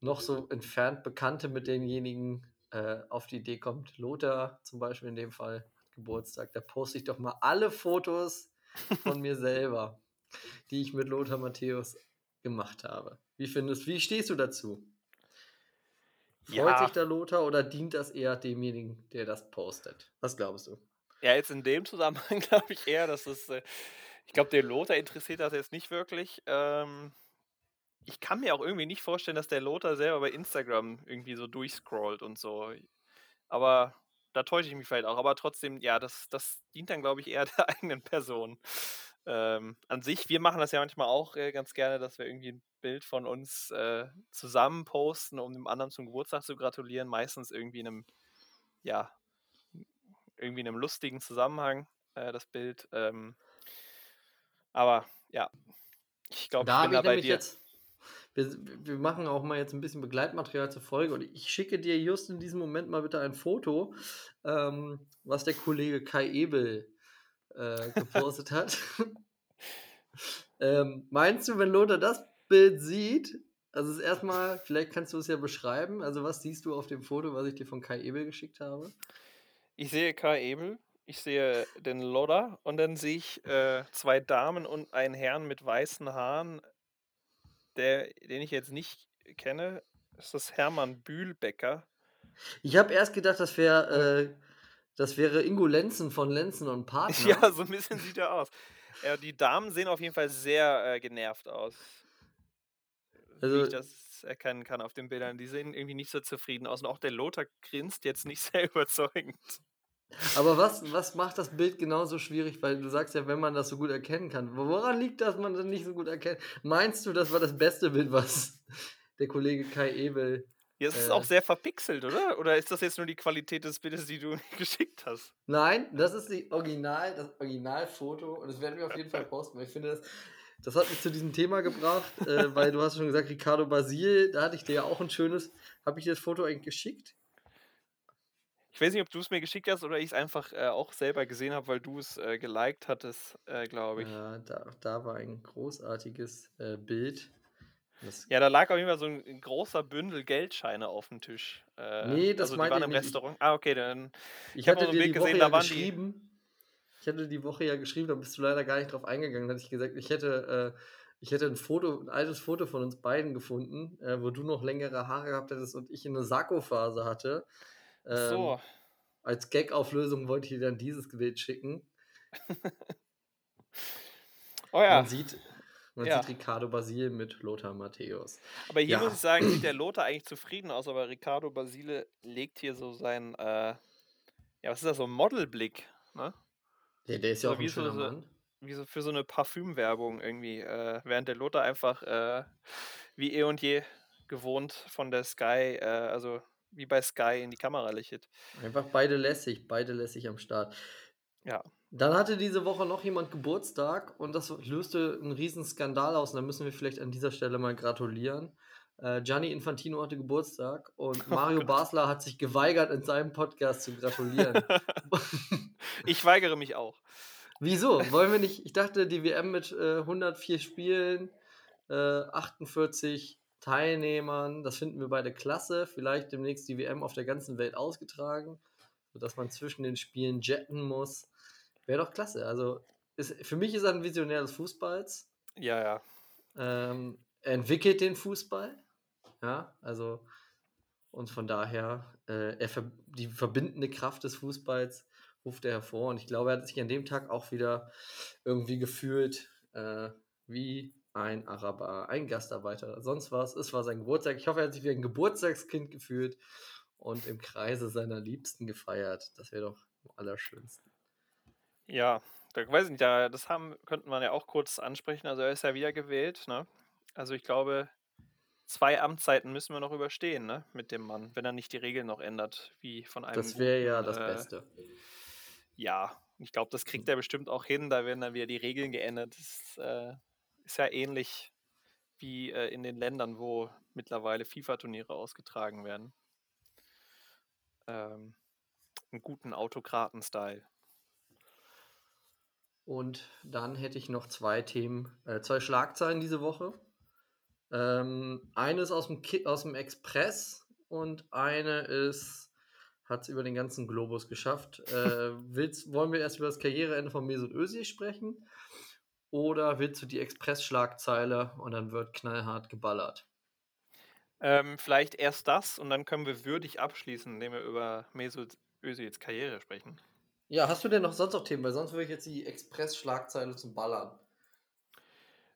noch so entfernt Bekannte mit denjenigen äh, auf die Idee kommt, Lothar zum Beispiel in dem Fall Geburtstag, da poste ich doch mal alle Fotos von mir *laughs* selber, die ich mit Lothar Matthäus gemacht habe. Wie findest, wie stehst du dazu? Freut Ja. sich der Lothar oder dient das eher demjenigen, der das postet? Was glaubst du? Ja, jetzt in dem Zusammenhang *laughs* glaube ich eher, dass es. Äh, ich glaube, der Lothar interessiert das jetzt nicht wirklich. Ähm, ich kann mir auch irgendwie nicht vorstellen, dass der Lothar selber bei Instagram irgendwie so durchscrollt und so. Aber da täusche ich mich vielleicht auch. Aber trotzdem, ja, das, das dient dann, glaube ich, eher *laughs* der eigenen Person. Ähm, an sich, wir machen das ja manchmal auch äh, ganz gerne, dass wir irgendwie ein Bild von uns äh, zusammen posten, um dem anderen zum Geburtstag zu gratulieren. Meistens irgendwie in einem, ja, irgendwie in einem lustigen Zusammenhang, äh, das Bild. Ähm, aber ja, ich glaube, ich bin da ich bei dir. jetzt. Wir, wir machen auch mal jetzt ein bisschen Begleitmaterial zur Folge und ich schicke dir just in diesem Moment mal bitte ein Foto, ähm, was der Kollege Kai Ebel äh, gepostet hat. *laughs* ähm, meinst du, wenn Lothar das Bild sieht, also erstmal, vielleicht kannst du es ja beschreiben, also was siehst du auf dem Foto, was ich dir von Kai Ebel geschickt habe? Ich sehe Kai Ebel, ich sehe den Lodder und dann sehe ich äh, zwei Damen und einen Herrn mit weißen Haaren, der, den ich jetzt nicht kenne. Das ist Hermann Bühlbecker. Ich habe erst gedacht, das wäre äh, das wäre Ingo Lenzen von Lenzen und Partner. Ja, so ein bisschen sieht er aus. Ja, die Damen sehen auf jeden Fall sehr äh, genervt aus. wie Also- ich das erkennen kann auf den Bildern. Die sehen irgendwie nicht so zufrieden aus. Und auch der Lothar grinst jetzt nicht *laughs* sehr überzeugend. Aber was, was macht das Bild genauso schwierig? Weil du sagst ja, wenn man das so gut erkennen kann. Woran liegt das, man das nicht so gut erkennt? Meinst du, das war das beste Bild, was der Kollege Kai Ebel. Ja, es ist Äh. auch sehr verpixelt, oder? Oder ist das jetzt nur die Qualität des Bildes, die du *laughs* geschickt hast? Nein, das ist die Original, das Originalfoto und das werden wir auf jeden Fall posten, weil ich finde, das, das hat mich zu diesem Thema gebracht, äh, *laughs* weil du hast schon gesagt, Ricardo Basil, da hatte ich dir ja auch ein schönes. Habe ich dir das Foto eigentlich geschickt? Ich weiß nicht, ob du es mir geschickt hast oder ich es einfach äh, auch selber gesehen habe, weil du es äh, geliked hattest, äh, glaube ich. Ja, da, da war ein großartiges äh, Bild. Das, Ja, da lag auf jeden Fall so ein, großer Bündel Geldscheine auf dem Tisch. Äh, Nee, das also die meinte waren ich im nicht. Ich- Restaurant. Ah, okay, dann. ich hab hatte dir Bild die Woche gesehen, ja da waren die- geschrieben. Ich hatte die Woche ja geschrieben, da bist du leider gar nicht drauf eingegangen. Da hatte ich gesagt, ich hätte, äh, ich hätte ein Foto, ein altes Foto von uns beiden gefunden, äh, wo du noch längere Haare gehabt hättest und ich eine Sakko-Phase hatte. Ach so. Ähm, als Gag-Auflösung wollte ich dir dann dieses Bild schicken. *laughs* Oh ja. Man sieht, man Ja. sieht Ricardo Basil mit Lothar Matthäus. Aber hier Ja. muss ich sagen, sieht der Lothar eigentlich zufrieden aus, aber Ricardo Basile legt hier so seinen, äh, ja, was ist das, so ein Modelblick, ne? Der, der ist ja So auch ein so- schöner so- Mann. Wie so für so eine Parfümwerbung irgendwie, äh, während der Lothar einfach äh, wie eh und je gewohnt von der Sky, äh, also wie bei Sky in die Kamera lächelt. Einfach beide lässig, beide lässig am Start. Ja. Dann hatte diese Woche noch jemand Geburtstag und das löste einen riesen Skandal aus. Und da müssen wir vielleicht an dieser Stelle mal gratulieren. Äh, Gianni Infantino hatte Geburtstag und *laughs* Mario Gott. Basler hat sich geweigert, in seinem Podcast zu gratulieren. *laughs* ich weigere mich auch. *laughs* Wieso? Wollen wir nicht? Ich dachte, die WM mit äh, 104 Spielen, äh, 48 Teilnehmern, das finden wir beide klasse. Vielleicht demnächst die WM auf der ganzen Welt ausgetragen, sodass man zwischen den Spielen jetten muss. Wäre doch klasse. Also ist, für mich ist er ein Visionär des Fußballs. Ja, ja. Ähm, er entwickelt den Fußball. Ja, also und von daher, äh, er ver die verbindende Kraft des Fußballs ruft er hervor. Und ich glaube, er hat sich an dem Tag auch wieder irgendwie gefühlt äh, wie ein Araber, ein Gastarbeiter, sonst was. Es war sein Geburtstag. Ich hoffe, er hat sich wie ein Geburtstagskind gefühlt und im Kreise seiner Liebsten gefeiert. Das wäre doch am allerschönsten. Ja, da weiß ich nicht, da, das haben, könnten wir ja auch kurz ansprechen. Also er ist ja wiedergewählt, ne? Also ich glaube, zwei Amtszeiten müssen wir noch überstehen, ne? Mit dem Mann, wenn er nicht die Regeln noch ändert, wie von einem. Das wäre ja das äh, Beste. Ja, ich glaube, das kriegt er bestimmt auch hin. Da werden dann wieder die Regeln geändert. Das äh, ist ja ähnlich wie äh, in den Ländern, wo mittlerweile FIFA-Turniere ausgetragen werden. Ähm, einen guten Autokraten-Style. Und dann hätte ich noch zwei Themen, äh, zwei Schlagzeilen diese Woche. Ähm, eine ist aus dem, Ki aus dem Express und eine ist, hat es über den ganzen Globus geschafft. Äh, *laughs* willst, wollen wir erst über das Karriereende von Mesut Özil sprechen? Oder willst du die Express-Schlagzeile und dann wird knallhart geballert? Ähm, vielleicht erst das und dann können wir würdig abschließen, indem wir über Mesut Özils Karriere sprechen. Ja, hast du denn noch sonst noch Themen? Weil sonst würde ich jetzt die Express-Schlagzeile zum Ballern.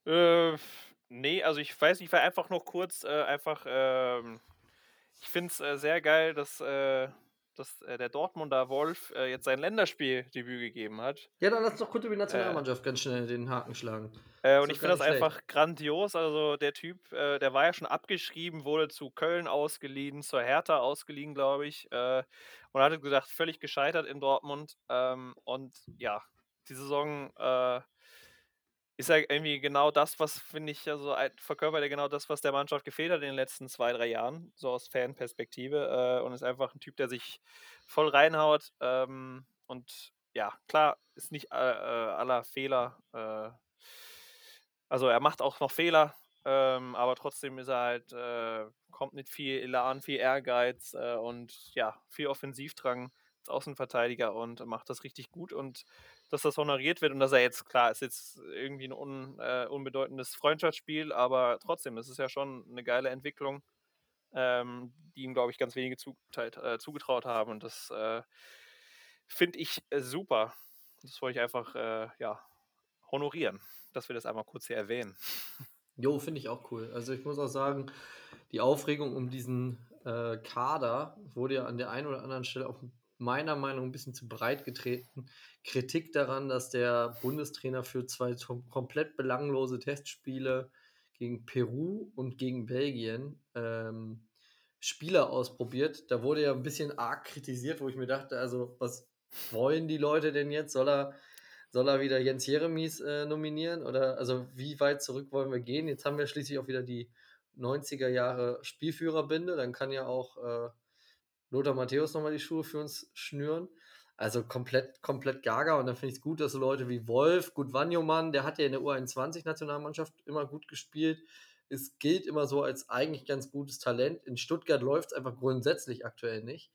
Äh, nee, also ich weiß nicht, ich war einfach noch kurz, äh, einfach, ähm, ich finde es äh, sehr geil, dass, äh, dass äh, der Dortmunder Wolf äh, jetzt sein Länderspieldebüt gegeben hat. Ja, dann lass doch kurz über die Nationalmannschaft ganz schnell den Haken schlagen. Äh, und ich finde das schlecht. einfach grandios. Also der Typ, äh, der war ja schon abgeschrieben, wurde zu Köln ausgeliehen, zur Hertha ausgeliehen, glaube ich. Äh, und hatte gesagt, völlig gescheitert in Dortmund. Ähm, und ja, die Saison äh, ist ja irgendwie genau das, was, finde ich, also verkörpert ja genau das, was der Mannschaft gefehlt hat in den letzten zwei, drei Jahren, so aus Fanperspektive. Äh, und ist einfach ein Typ, der sich voll reinhaut. Ähm, und ja, klar, ist nicht äh, äh, aller Fehler. Äh, also er macht auch noch Fehler, ähm, aber trotzdem ist er halt, äh, kommt mit viel Elan, viel Ehrgeiz äh, und ja, viel Offensivdrang als Außenverteidiger und macht das richtig gut und dass das honoriert wird und dass er jetzt, klar, ist jetzt irgendwie ein un, äh, unbedeutendes Freundschaftsspiel, aber trotzdem, es ist ja schon eine geile Entwicklung, ähm, die ihm, glaube ich, ganz wenige zugeteilt, äh, zugetraut haben und das äh, finde ich äh, super. Das wollte ich einfach, äh, ja, honorieren, dass wir das einmal kurz hier erwähnen. Jo, finde ich auch cool. Also ich muss auch sagen, die Aufregung um diesen äh, Kader wurde ja an der einen oder anderen Stelle auch meiner Meinung nach ein bisschen zu breit getreten. Kritik daran, dass der Bundestrainer für zwei komplett belanglose Testspiele gegen Peru und gegen Belgien ähm, Spieler ausprobiert. Da wurde ja ein bisschen arg kritisiert, wo ich mir dachte, also was wollen die Leute denn jetzt? Soll er soll er wieder Jens Jeremies äh, nominieren? Oder also wie weit zurück wollen wir gehen? Jetzt haben wir schließlich auch wieder die 90er Jahre Spielführerbinde. Dann kann ja auch äh, Lothar Matthäus nochmal die Schuhe für uns schnüren. Also komplett, komplett gaga. Und dann finde ich es gut, dass so Leute wie Wolf, gut Wanjomann, der hat ja in der U21-Nationalmannschaft immer gut gespielt. Es gilt immer so als eigentlich ganz gutes Talent. In Stuttgart läuft es einfach grundsätzlich aktuell nicht.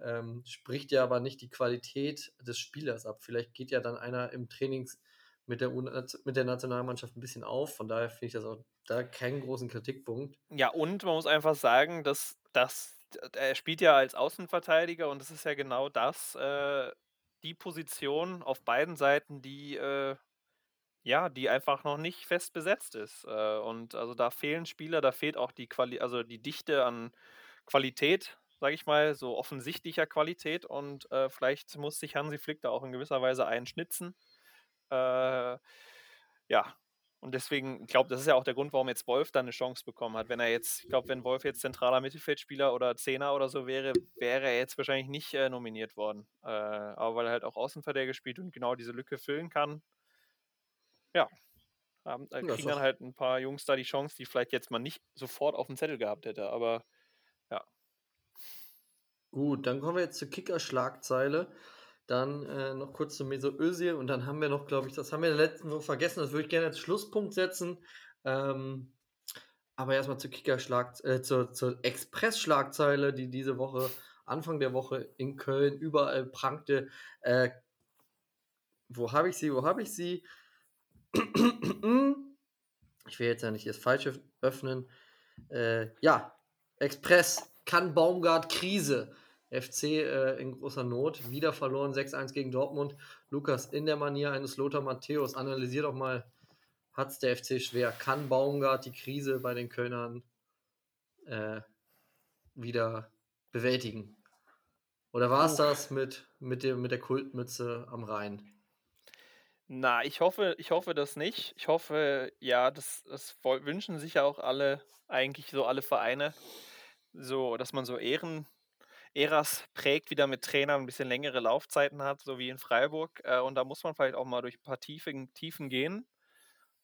Ähm, spricht ja aber nicht die Qualität des Spielers ab. Vielleicht geht ja dann einer im Trainings mit der, mit der Nationalmannschaft ein bisschen auf. Von daher finde ich das auch da keinen großen Kritikpunkt. Ja, und man muss einfach sagen, dass, dass er spielt ja als Außenverteidiger und das ist ja genau das, äh, die Position auf beiden Seiten, die äh, ja, die einfach noch nicht fest besetzt ist. Äh, und also da fehlen Spieler, da fehlt auch die Quali also die Dichte an Qualität, sage ich mal, so offensichtlicher Qualität. Und äh, vielleicht muss sich Hansi Flick da auch in gewisser Weise einschnitzen. Äh, ja, und deswegen, ich glaube, das ist ja auch der Grund, warum jetzt Wolf dann eine Chance bekommen hat. Wenn er jetzt, ich glaube, wenn Wolf jetzt zentraler Mittelfeldspieler oder Zehner oder so wäre, wäre er jetzt wahrscheinlich nicht äh, nominiert worden. Äh, aber weil er halt auch Außenverteidiger spielt und genau diese Lücke füllen kann, ja, haben, äh, kriegen dann halt ein paar Jungs da die Chance, die vielleicht jetzt mal nicht sofort auf dem Zettel gehabt hätte. Aber ja. Gut, dann kommen wir jetzt zur Kicker-Schlagzeile. Dann äh, noch kurz zu Meso Özil und dann haben wir noch, glaube ich, das haben wir in der letzten Woche vergessen, das würde ich gerne als Schlusspunkt setzen. Ähm, aber erstmal zur Kicker-Schlag, äh, zur, zur Express-Schlagzeile, die diese Woche, Anfang der Woche in Köln überall prangte. Äh, wo habe ich sie? Wo habe ich sie? *clears throat* Ich will jetzt ja nicht das Falsche öffnen. Äh, ja, Express kann Baumgart Krise. FC äh, in großer Not, wieder verloren, 6-1 gegen Dortmund. Lukas, in der Manier eines Lothar Matthäus, analysiert doch mal, hat es der FC schwer? Kann Baumgart die Krise bei den Kölnern äh, wieder bewältigen? Oder war es das mit, mit, dem, mit der Kultmütze am Rhein? Na, ich hoffe, ich hoffe das nicht. Ich hoffe, ja, das, das wünschen sich ja auch alle, eigentlich so alle Vereine, so, dass man so Ehren, Eras prägt, wieder mit Trainern ein bisschen längere Laufzeiten hat, so wie in Freiburg. Äh, und da muss man vielleicht auch mal durch ein paar Tiefen, Tiefen gehen.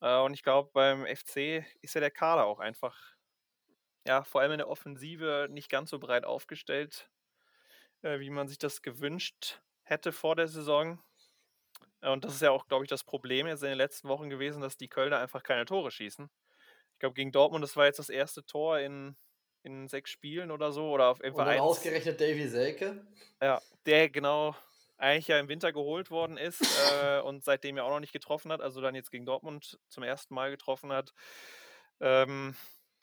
Äh, und ich glaube, beim FC ist ja der Kader auch einfach, ja, vor allem in der Offensive nicht ganz so breit aufgestellt, äh, wie man sich das gewünscht hätte vor der Saison. Und das ist ja auch, glaube ich, das Problem jetzt in den letzten Wochen gewesen, dass die Kölner einfach keine Tore schießen. Ich glaube, gegen Dortmund, das war jetzt das erste Tor in in sechs Spielen oder so. Oder auf jeden Fall Und dann ausgerechnet Davy Selke. Ja, der genau eigentlich ja im Winter geholt worden ist *laughs* äh, und seitdem ja auch noch nicht getroffen hat, also dann jetzt gegen Dortmund zum ersten Mal getroffen hat. Ähm,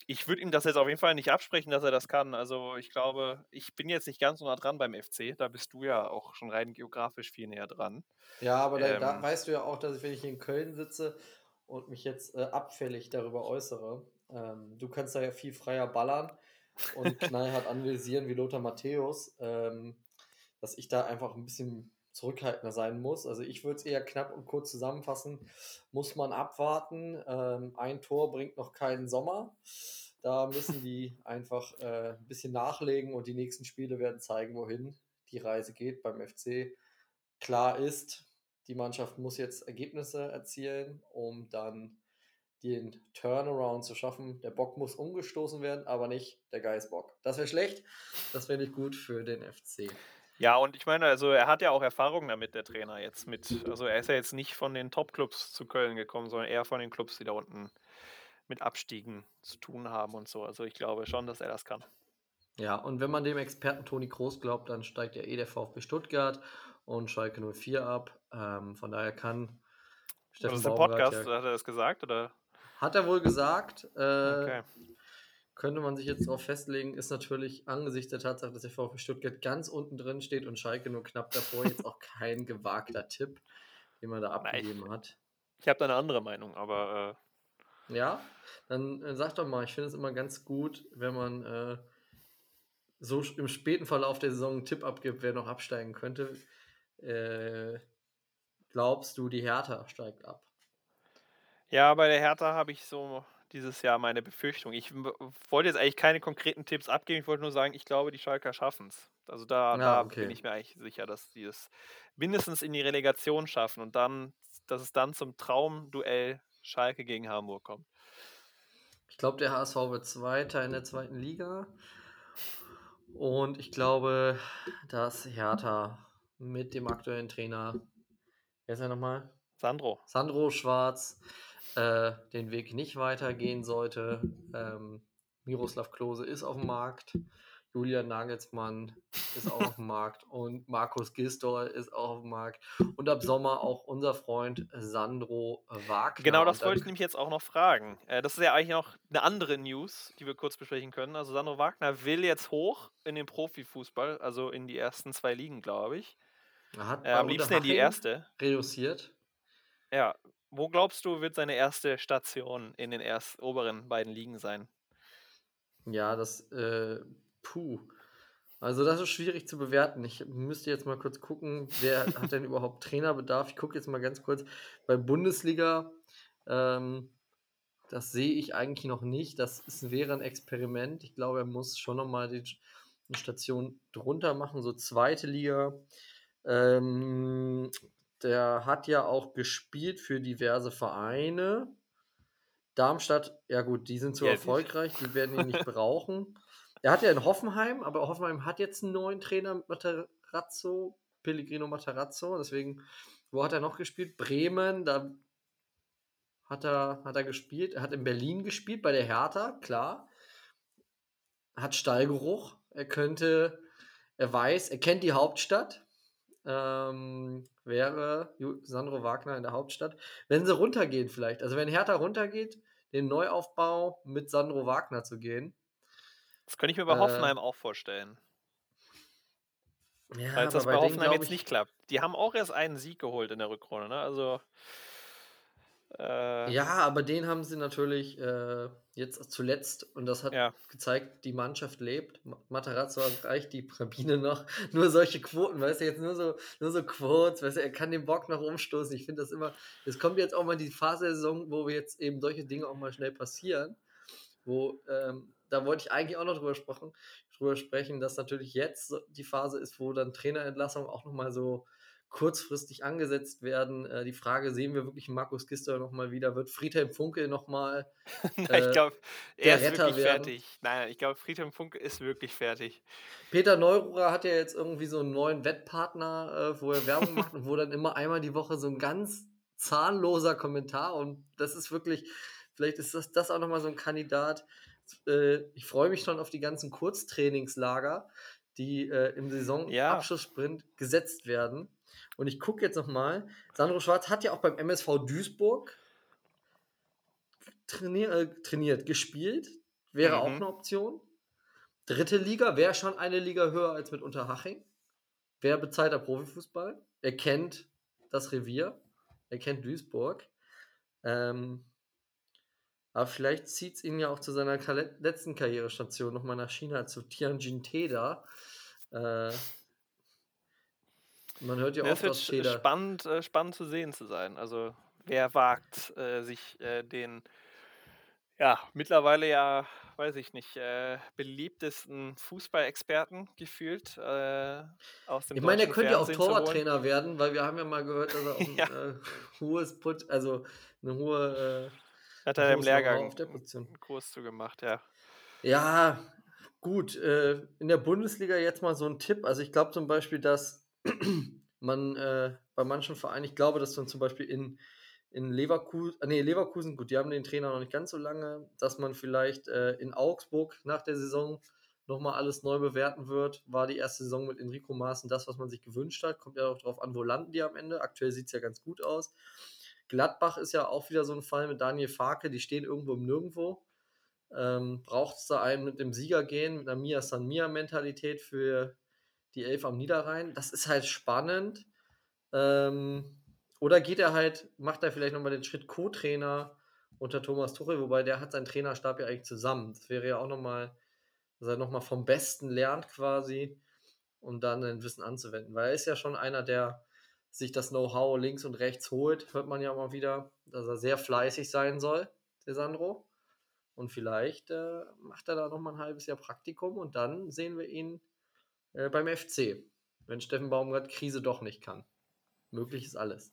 ich würde ihm das jetzt auf jeden Fall nicht absprechen, dass er das kann. Also ich glaube, ich bin jetzt nicht ganz so nah dran beim FC. Da bist du ja auch schon rein geografisch viel näher dran. Ja, aber ähm, da, da, weißt du ja auch, dass ich, wenn ich in Köln sitze und mich jetzt äh, abfällig darüber äußere, ähm, du kannst da ja viel freier ballern und knallhart analysieren wie Lothar Matthäus, ähm, dass ich da einfach ein bisschen zurückhaltender sein muss. Also ich würde es eher knapp und kurz zusammenfassen. Muss man abwarten. Ähm, ein Tor bringt noch keinen Sommer. Da müssen die *laughs* einfach äh, ein bisschen nachlegen und die nächsten Spiele werden zeigen, wohin die Reise geht beim FC. Klar ist, die Mannschaft muss jetzt Ergebnisse erzielen, um dann den Turnaround zu schaffen. Der Bock muss umgestoßen werden, aber nicht der Geißbock. Das wäre schlecht. Das wäre nicht gut für den FC. Ja, und ich meine, also er hat ja auch Erfahrung damit, der Trainer jetzt mit. Also er ist ja jetzt nicht von den Top-Clubs zu Köln gekommen, sondern eher von den Clubs, die da unten mit Abstiegen zu tun haben und so. Also ich glaube schon, dass er das kann. Ja, und wenn man dem Experten Toni Groß glaubt, dann steigt ja eh der VfB Stuttgart und Schalke 04 ab. Ähm, von daher kann Steffen Das ist ein Podcast, ja, hat er das gesagt? Oder? Hat er wohl gesagt. Äh, okay. Könnte man sich jetzt darauf festlegen, ist natürlich angesichts der Tatsache, dass der VfB Stuttgart ganz unten drin steht und Schalke nur knapp davor, jetzt auch kein gewagter Tipp, den man da abgegeben Nein. hat. Ich habe da eine andere Meinung, aber. Äh... Ja, dann äh, sag doch mal, ich finde es immer ganz gut, wenn man äh, so im späten Verlauf der Saison einen Tipp abgibt, wer noch absteigen könnte. Äh, glaubst du, die Hertha steigt ab? Ja, bei der Hertha habe ich so dieses Jahr meine Befürchtung. Ich wollte jetzt eigentlich keine konkreten Tipps abgeben. Ich wollte nur sagen, ich glaube, die Schalker schaffen es. Also da, ja, da okay. bin ich mir eigentlich sicher, dass die es mindestens in die Relegation schaffen und dann, dass es dann zum Traumduell Schalke gegen Hamburg kommt. Ich glaube, der HSV wird Zweiter in der zweiten Liga. Und ich glaube, dass Hertha mit dem aktuellen Trainer, wer ist er nochmal? Sandro. Sandro Schwarz, äh, den Weg nicht weitergehen sollte. Ähm, Miroslav Klose ist auf dem Markt. Julian Nagelsmann ist auch auf dem *laughs* Markt und Markus Gisdol ist auch auf dem Markt. Und ab Sommer auch unser Freund Sandro Wagner. Genau, das wollte ich nämlich jetzt auch noch fragen. Äh, das ist ja eigentlich noch eine andere News, die wir kurz besprechen können. Also Sandro Wagner will jetzt hoch in den Profifußball, also in die ersten zwei Ligen, glaube ich. Er hat Äh, am liebsten in die erste. reduziert. Ja. Wo glaubst du, wird seine erste Station in den erst oberen beiden Ligen sein? Ja, das, äh, puh. Also das ist schwierig zu bewerten. Ich müsste jetzt mal kurz gucken, wer hat denn überhaupt Trainerbedarf. Ich gucke jetzt mal ganz kurz bei Bundesliga. Ähm, das sehe ich eigentlich noch nicht. Das ist, wäre ein Experiment. Ich glaube, er muss schon nochmal die Station drunter machen, so zweite Liga. Ähm, der hat ja auch gespielt für diverse Vereine. Darmstadt, ja gut, die sind zu Ja, erfolgreich, die werden ihn nicht *laughs* brauchen. Er hat ja in Hoffenheim, aber Hoffenheim hat jetzt einen neuen Trainer Materazzo, Pellegrino Matarazzo, deswegen, wo hat er noch gespielt? Bremen, da hat er, hat er gespielt. Er hat in Berlin gespielt, bei der Hertha, klar. Hat Stallgeruch. Er könnte, er weiß, er kennt die Hauptstadt. Ähm, wäre Sandro Wagner in der Hauptstadt. Wenn sie runtergehen, vielleicht. Also, wenn Hertha runtergeht, den Neuaufbau mit Sandro Wagner zu gehen. Das könnte ich mir bei Äh, Hoffenheim auch vorstellen. Ja, Falls das bei denen Hoffenheim glaub jetzt ich- nicht klappt. Die haben auch erst einen Sieg geholt in der Rückrunde, ne? Also. Äh, Ja, aber den haben sie natürlich äh, jetzt zuletzt und das hat Ja. gezeigt, die Mannschaft lebt. Ma- Matarazzo reicht die Rabine noch. *laughs* Nur solche Quoten, weißt du, jetzt nur so, nur so Quotes, weißt du, er kann den Bock noch umstoßen. Ich finde das immer, es kommt jetzt auch mal die Phase der Saison, wo wir jetzt eben solche Dinge auch mal schnell passieren. Wo, ähm, da wollte ich eigentlich auch noch drüber sprechen, drüber sprechen, dass natürlich jetzt die Phase ist, wo dann Trainerentlassungen auch nochmal so kurzfristig angesetzt werden. Äh, die Frage, sehen wir wirklich Markus Gister nochmal wieder? Wird Friedhelm Funkel nochmal *laughs* äh, ich glaube, er ist Retter wirklich werden. fertig. Nein, ich glaube, Friedhelm Funke ist wirklich fertig. Peter Neururer hat ja jetzt irgendwie so einen neuen Wettpartner, äh, wo er Werbung macht und wo dann immer einmal die Woche so ein ganz zahnloser Kommentar und das ist wirklich, vielleicht ist das, das auch nochmal so ein Kandidat. Äh, ich freue mich schon auf die ganzen Kurztrainingslager, die äh, im Ja. Saisonabschlusssprint gesetzt werden. Und ich gucke jetzt nochmal, Sandro Schwarz hat ja auch beim MSV Duisburg trainier, äh, trainiert, gespielt. Wäre auch Mhm. eine Option. Dritte Liga wäre schon eine Liga höher als mit Unterhaching. Wäre bezahlter Profifußball. Er kennt das Revier. Er kennt Duisburg. Ähm, aber vielleicht zieht es ihn ja auch zu seiner letzten Karrierestation nochmal nach China, zu Tianjin Teda. Äh, man hört ja oft sch- Teda. spannend, äh, spannend zu sehen zu sein. Also, wer wagt, äh, sich äh, den, ja, mittlerweile ja, weiß ich nicht, äh, beliebtesten Fußballexperten gefühlt äh, aus dem Ich meine, er könnte ja auch. Torwarttrainer werden, weil wir haben ja mal gehört, dass er auch *laughs* ein Ja. äh, hohes Put, also eine hohe Hat äh, er im Lehrgang auf der Position. einen Kurs zu gemacht, ja. Ja, gut. Äh, in der Bundesliga jetzt mal so ein Tipp. Also ich glaube zum Beispiel, dass man äh, bei manchen Vereinen, ich glaube, dass man zum Beispiel in, in Leverkusen, äh, nee, Leverkusen, gut, die haben den Trainer noch nicht ganz so lange, dass man vielleicht äh, in Augsburg nach der Saison nochmal alles neu bewerten wird. War die erste Saison mit Enrico Maaßen das, was man sich gewünscht hat? Kommt ja auch darauf an, wo landen die am Ende. Aktuell sieht es ja ganz gut aus. Gladbach ist ja auch wieder so ein Fall mit Daniel Farke, die stehen irgendwo im Nirgendwo. Ähm, Braucht es da einen mit dem Sieger gehen, mit einer Mia San Mia-Mentalität für die Elf am Niederrhein? Das ist halt spannend. Ähm, oder geht er halt, macht er vielleicht nochmal den Schritt Co-Trainer unter Thomas Tuchel, wobei der hat seinen Trainerstab ja eigentlich zusammen. Das wäre ja auch nochmal, dass er nochmal vom Besten lernt quasi, um dann sein Wissen anzuwenden. Weil er ist ja schon einer, der sich das Know-how links und rechts holt, hört man ja mal wieder, dass er sehr fleißig sein soll, der Sandro. Und vielleicht äh, macht er da nochmal ein halbes Jahr Praktikum und dann sehen wir ihn äh, beim FC, wenn Steffen Baumgart Krise doch nicht kann. Möglich ist alles.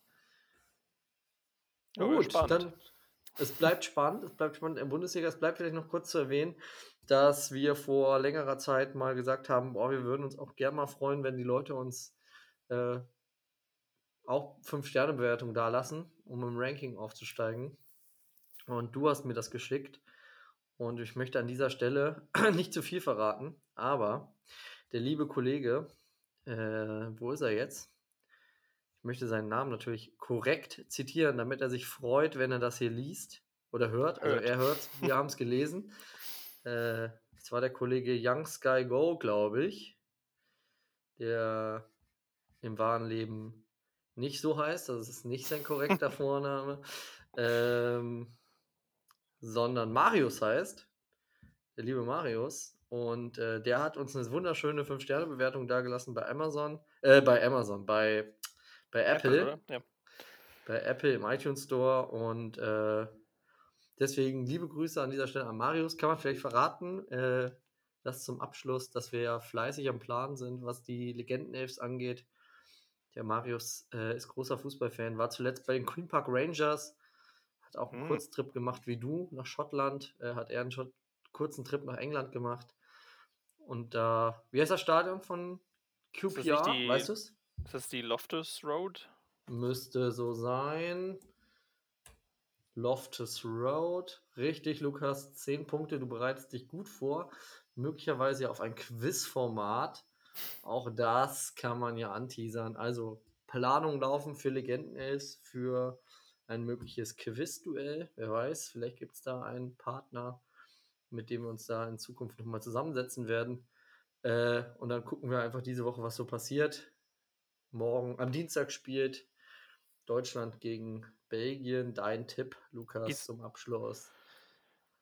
Ja, Gut, spannend. dann es bleibt spannend, es bleibt spannend in der Bundesliga. Es bleibt vielleicht noch kurz zu erwähnen, dass wir vor längerer Zeit mal gesagt haben, boah, wir würden uns auch gerne mal freuen, wenn die Leute uns äh, auch 5-Sterne-Bewertung da lassen, um im Ranking aufzusteigen. Und du hast mir das geschickt. Und ich möchte an dieser Stelle *clears throat* nicht zu viel verraten, aber der liebe Kollege, äh, wo ist er jetzt? Ich möchte seinen Namen natürlich korrekt zitieren, damit er sich freut, wenn er das hier liest oder hört. Also er hört, wir *laughs* haben es gelesen. Äh, das war der Kollege Young Sky Go, glaube ich, der im wahren Leben nicht so heißt. Das ist nicht sein korrekter *laughs* Vorname. Ähm, sondern Marius heißt. Der liebe Marius. Und äh, der hat uns eine wunderschöne 5-Sterne-Bewertung dagelassen bei Amazon. Äh, bei Amazon, bei, bei Apple. oder? Ja. bei Apple im iTunes Store. Und äh, deswegen liebe Grüße an dieser Stelle an Marius. Kann man vielleicht verraten, äh, das zum Abschluss, dass wir ja fleißig am Plan sind, was die Legendenelfs angeht. Der Marius äh, ist großer Fußballfan, war zuletzt bei den Queen Park Rangers, hat auch einen Mhm. Kurztrip gemacht wie du nach Schottland, äh, hat er einen Schott kurzen Trip nach England gemacht. Und da, wie heißt das Stadion von QPR? die- Weißt du es? Ist das die Loftus Road? Müsste so sein. Loftus Road. Richtig, Lukas. 10 Punkte. Du bereitest dich gut vor. Möglicherweise ja auf ein Quizformat. Auch das kann man ja anteasern. Also Planung laufen für Legendenelfs, für ein mögliches Quiz-Duell. Wer weiß, vielleicht gibt es da einen Partner, mit dem wir uns da in Zukunft nochmal zusammensetzen werden. Äh, und dann gucken wir einfach diese Woche, was so passiert. Morgen, am Dienstag spielt Deutschland gegen Belgien. Dein Tipp, Lukas, Ist- zum Abschluss.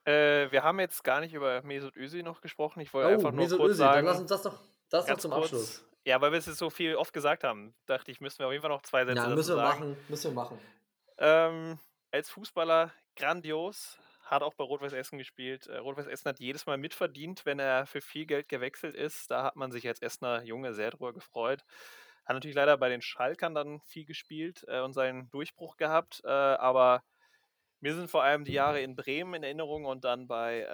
Äh, wir haben jetzt gar nicht über Mesut Özil noch gesprochen. Ich wollte Oh, einfach nur Mesut kurz Özil, dann sagen, lass uns das doch, das noch zum kurz, Abschluss. Ja, weil wir es jetzt so viel oft gesagt haben, dachte ich, müssen wir auf jeden Fall noch zwei Sätze Ja, müssen wir sagen. machen, müssen wir machen. Ähm, als Fußballer grandios, hat auch bei Rot-Weiß Essen gespielt. Äh, Rot-Weiß Essen hat jedes Mal mitverdient, wenn er für viel Geld gewechselt ist. Da hat man sich als Essener Junge sehr drüber gefreut. Hat natürlich leider bei den Schalkern dann viel gespielt äh, und seinen Durchbruch gehabt. Äh, aber mir sind vor allem die Jahre in Bremen in Erinnerung und dann bei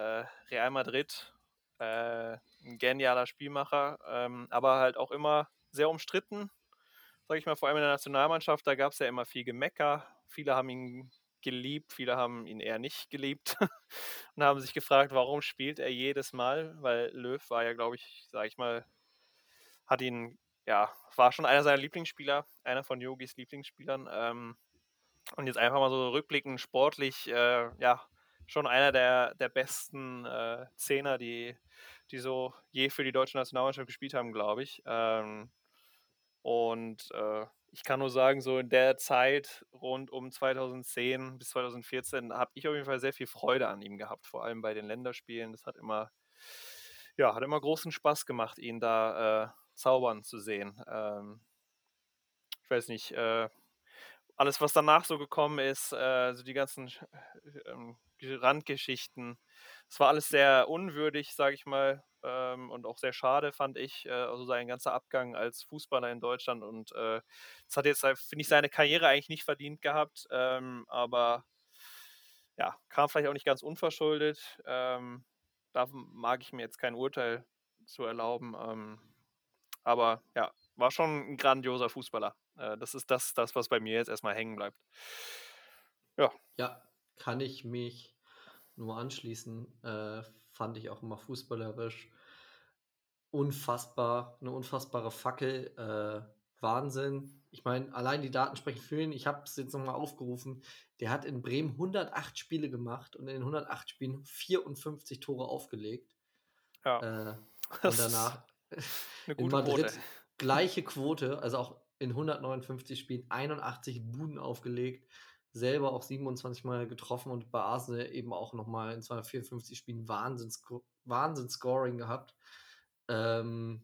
Real Madrid ein genialer Spielmacher, ähm, aber halt auch immer sehr umstritten, sage ich mal, vor allem in der Nationalmannschaft, da gab es ja immer viel Gemecker. Viele haben ihn geliebt, viele haben ihn eher nicht geliebt *laughs* und haben sich gefragt, warum spielt er jedes Mal, weil Löw war ja, glaube ich, sage ich mal, hat ihn, ja, war schon einer seiner Lieblingsspieler, einer von Yogis Lieblingsspielern. Ähm, und jetzt einfach mal so rückblickend sportlich, äh, ja, schon einer der, der besten äh, Zehner, die, die so je für die deutsche Nationalmannschaft gespielt haben, glaube ich. Ähm, und äh, ich kann nur sagen, so in der Zeit rund um 2010 bis 2014 habe ich auf jeden Fall sehr viel Freude an ihm gehabt, vor allem bei den Länderspielen. Das hat immer, ja, hat immer großen Spaß gemacht, ihn da äh, zaubern zu sehen. Ähm, ich weiß nicht, äh, alles, was danach so gekommen ist, äh, also die ganzen Sch- ähm, Ge- Randgeschichten, es war alles sehr unwürdig, sage ich mal, ähm, und auch sehr schade, fand ich, äh, also sein ganzer Abgang als Fußballer in Deutschland. Und äh, das hat jetzt, finde ich, seine Karriere eigentlich nicht verdient gehabt, ähm, aber ja, kam vielleicht auch nicht ganz unverschuldet. Ähm, da mag ich mir jetzt kein Urteil zu erlauben. Ähm, aber ja, war schon ein grandioser Fußballer. Äh, das ist das, das, was bei mir jetzt erstmal hängen bleibt. Ja, kann ich mich nur anschließen. Äh, fand ich auch immer fußballerisch unfassbar, eine unfassbare Fackel. Äh, Wahnsinn. Ich meine, allein die Daten sprechen für ihn. Ich habe es jetzt nochmal aufgerufen. Der hat in Bremen 108 Spiele gemacht und in den 108 Spielen 54 Tore aufgelegt. Ja, Äh, *laughs* und danach *laughs* in Madrid Quote. gleiche Quote, also auch in 159 Spielen 81 Buden aufgelegt, selber auch 27 Mal getroffen und bei Arsenal eben auch nochmal in 254 Spielen Wahnsinns Wahnsinns-Scoring gehabt. Ähm,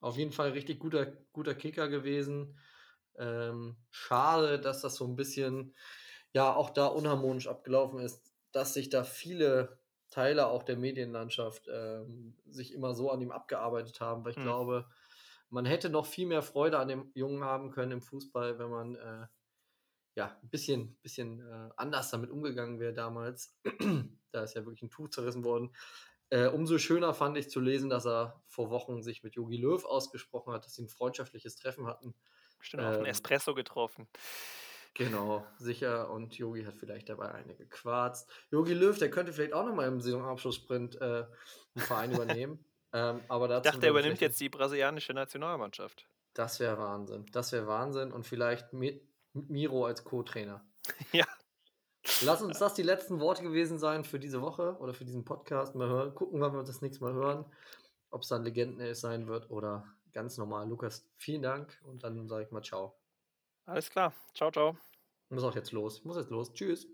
auf jeden Fall richtig guter, guter Kicker gewesen. Ähm, schade, dass das so ein bisschen ja auch da unharmonisch abgelaufen ist, dass sich da viele Teile auch der Medienlandschaft ähm, sich immer so an ihm abgearbeitet haben, weil ich Hm. glaube, man hätte noch viel mehr Freude an dem Jungen haben können im Fußball, wenn man äh, ja ein bisschen, bisschen äh, anders damit umgegangen wäre damals. *clears throat* da ist ja wirklich ein Tuch zerrissen worden. Äh, umso schöner fand ich zu lesen, dass er vor Wochen sich mit Jogi Löw ausgesprochen hat, dass sie ein freundschaftliches Treffen hatten. Bestimmt auf einen Ähm, Espresso getroffen. Genau, sicher. Und Yogi hat vielleicht dabei eine gequarzt. Yogi Löw, der könnte vielleicht auch nochmal im Saisonabschlusssprint äh, einen Verein übernehmen. *laughs* Ähm, aber Ich dazu dachte, er übernimmt jetzt die brasilianische Nationalmannschaft. Das wäre Wahnsinn. Das wäre Wahnsinn. Und vielleicht mit, mit Miro als Co-Trainer. *laughs* Ja. Lass uns das die letzten Worte gewesen sein für diese Woche oder für diesen Podcast. Mal hören, gucken, wann wir das nächste Mal hören. Ob es dann Legenden sein wird oder ganz normal. Lukas, vielen Dank und dann sage ich mal ciao. Alles klar. Ciao, ciao. Ich muss auch jetzt los. Ich muss jetzt los. Tschüss.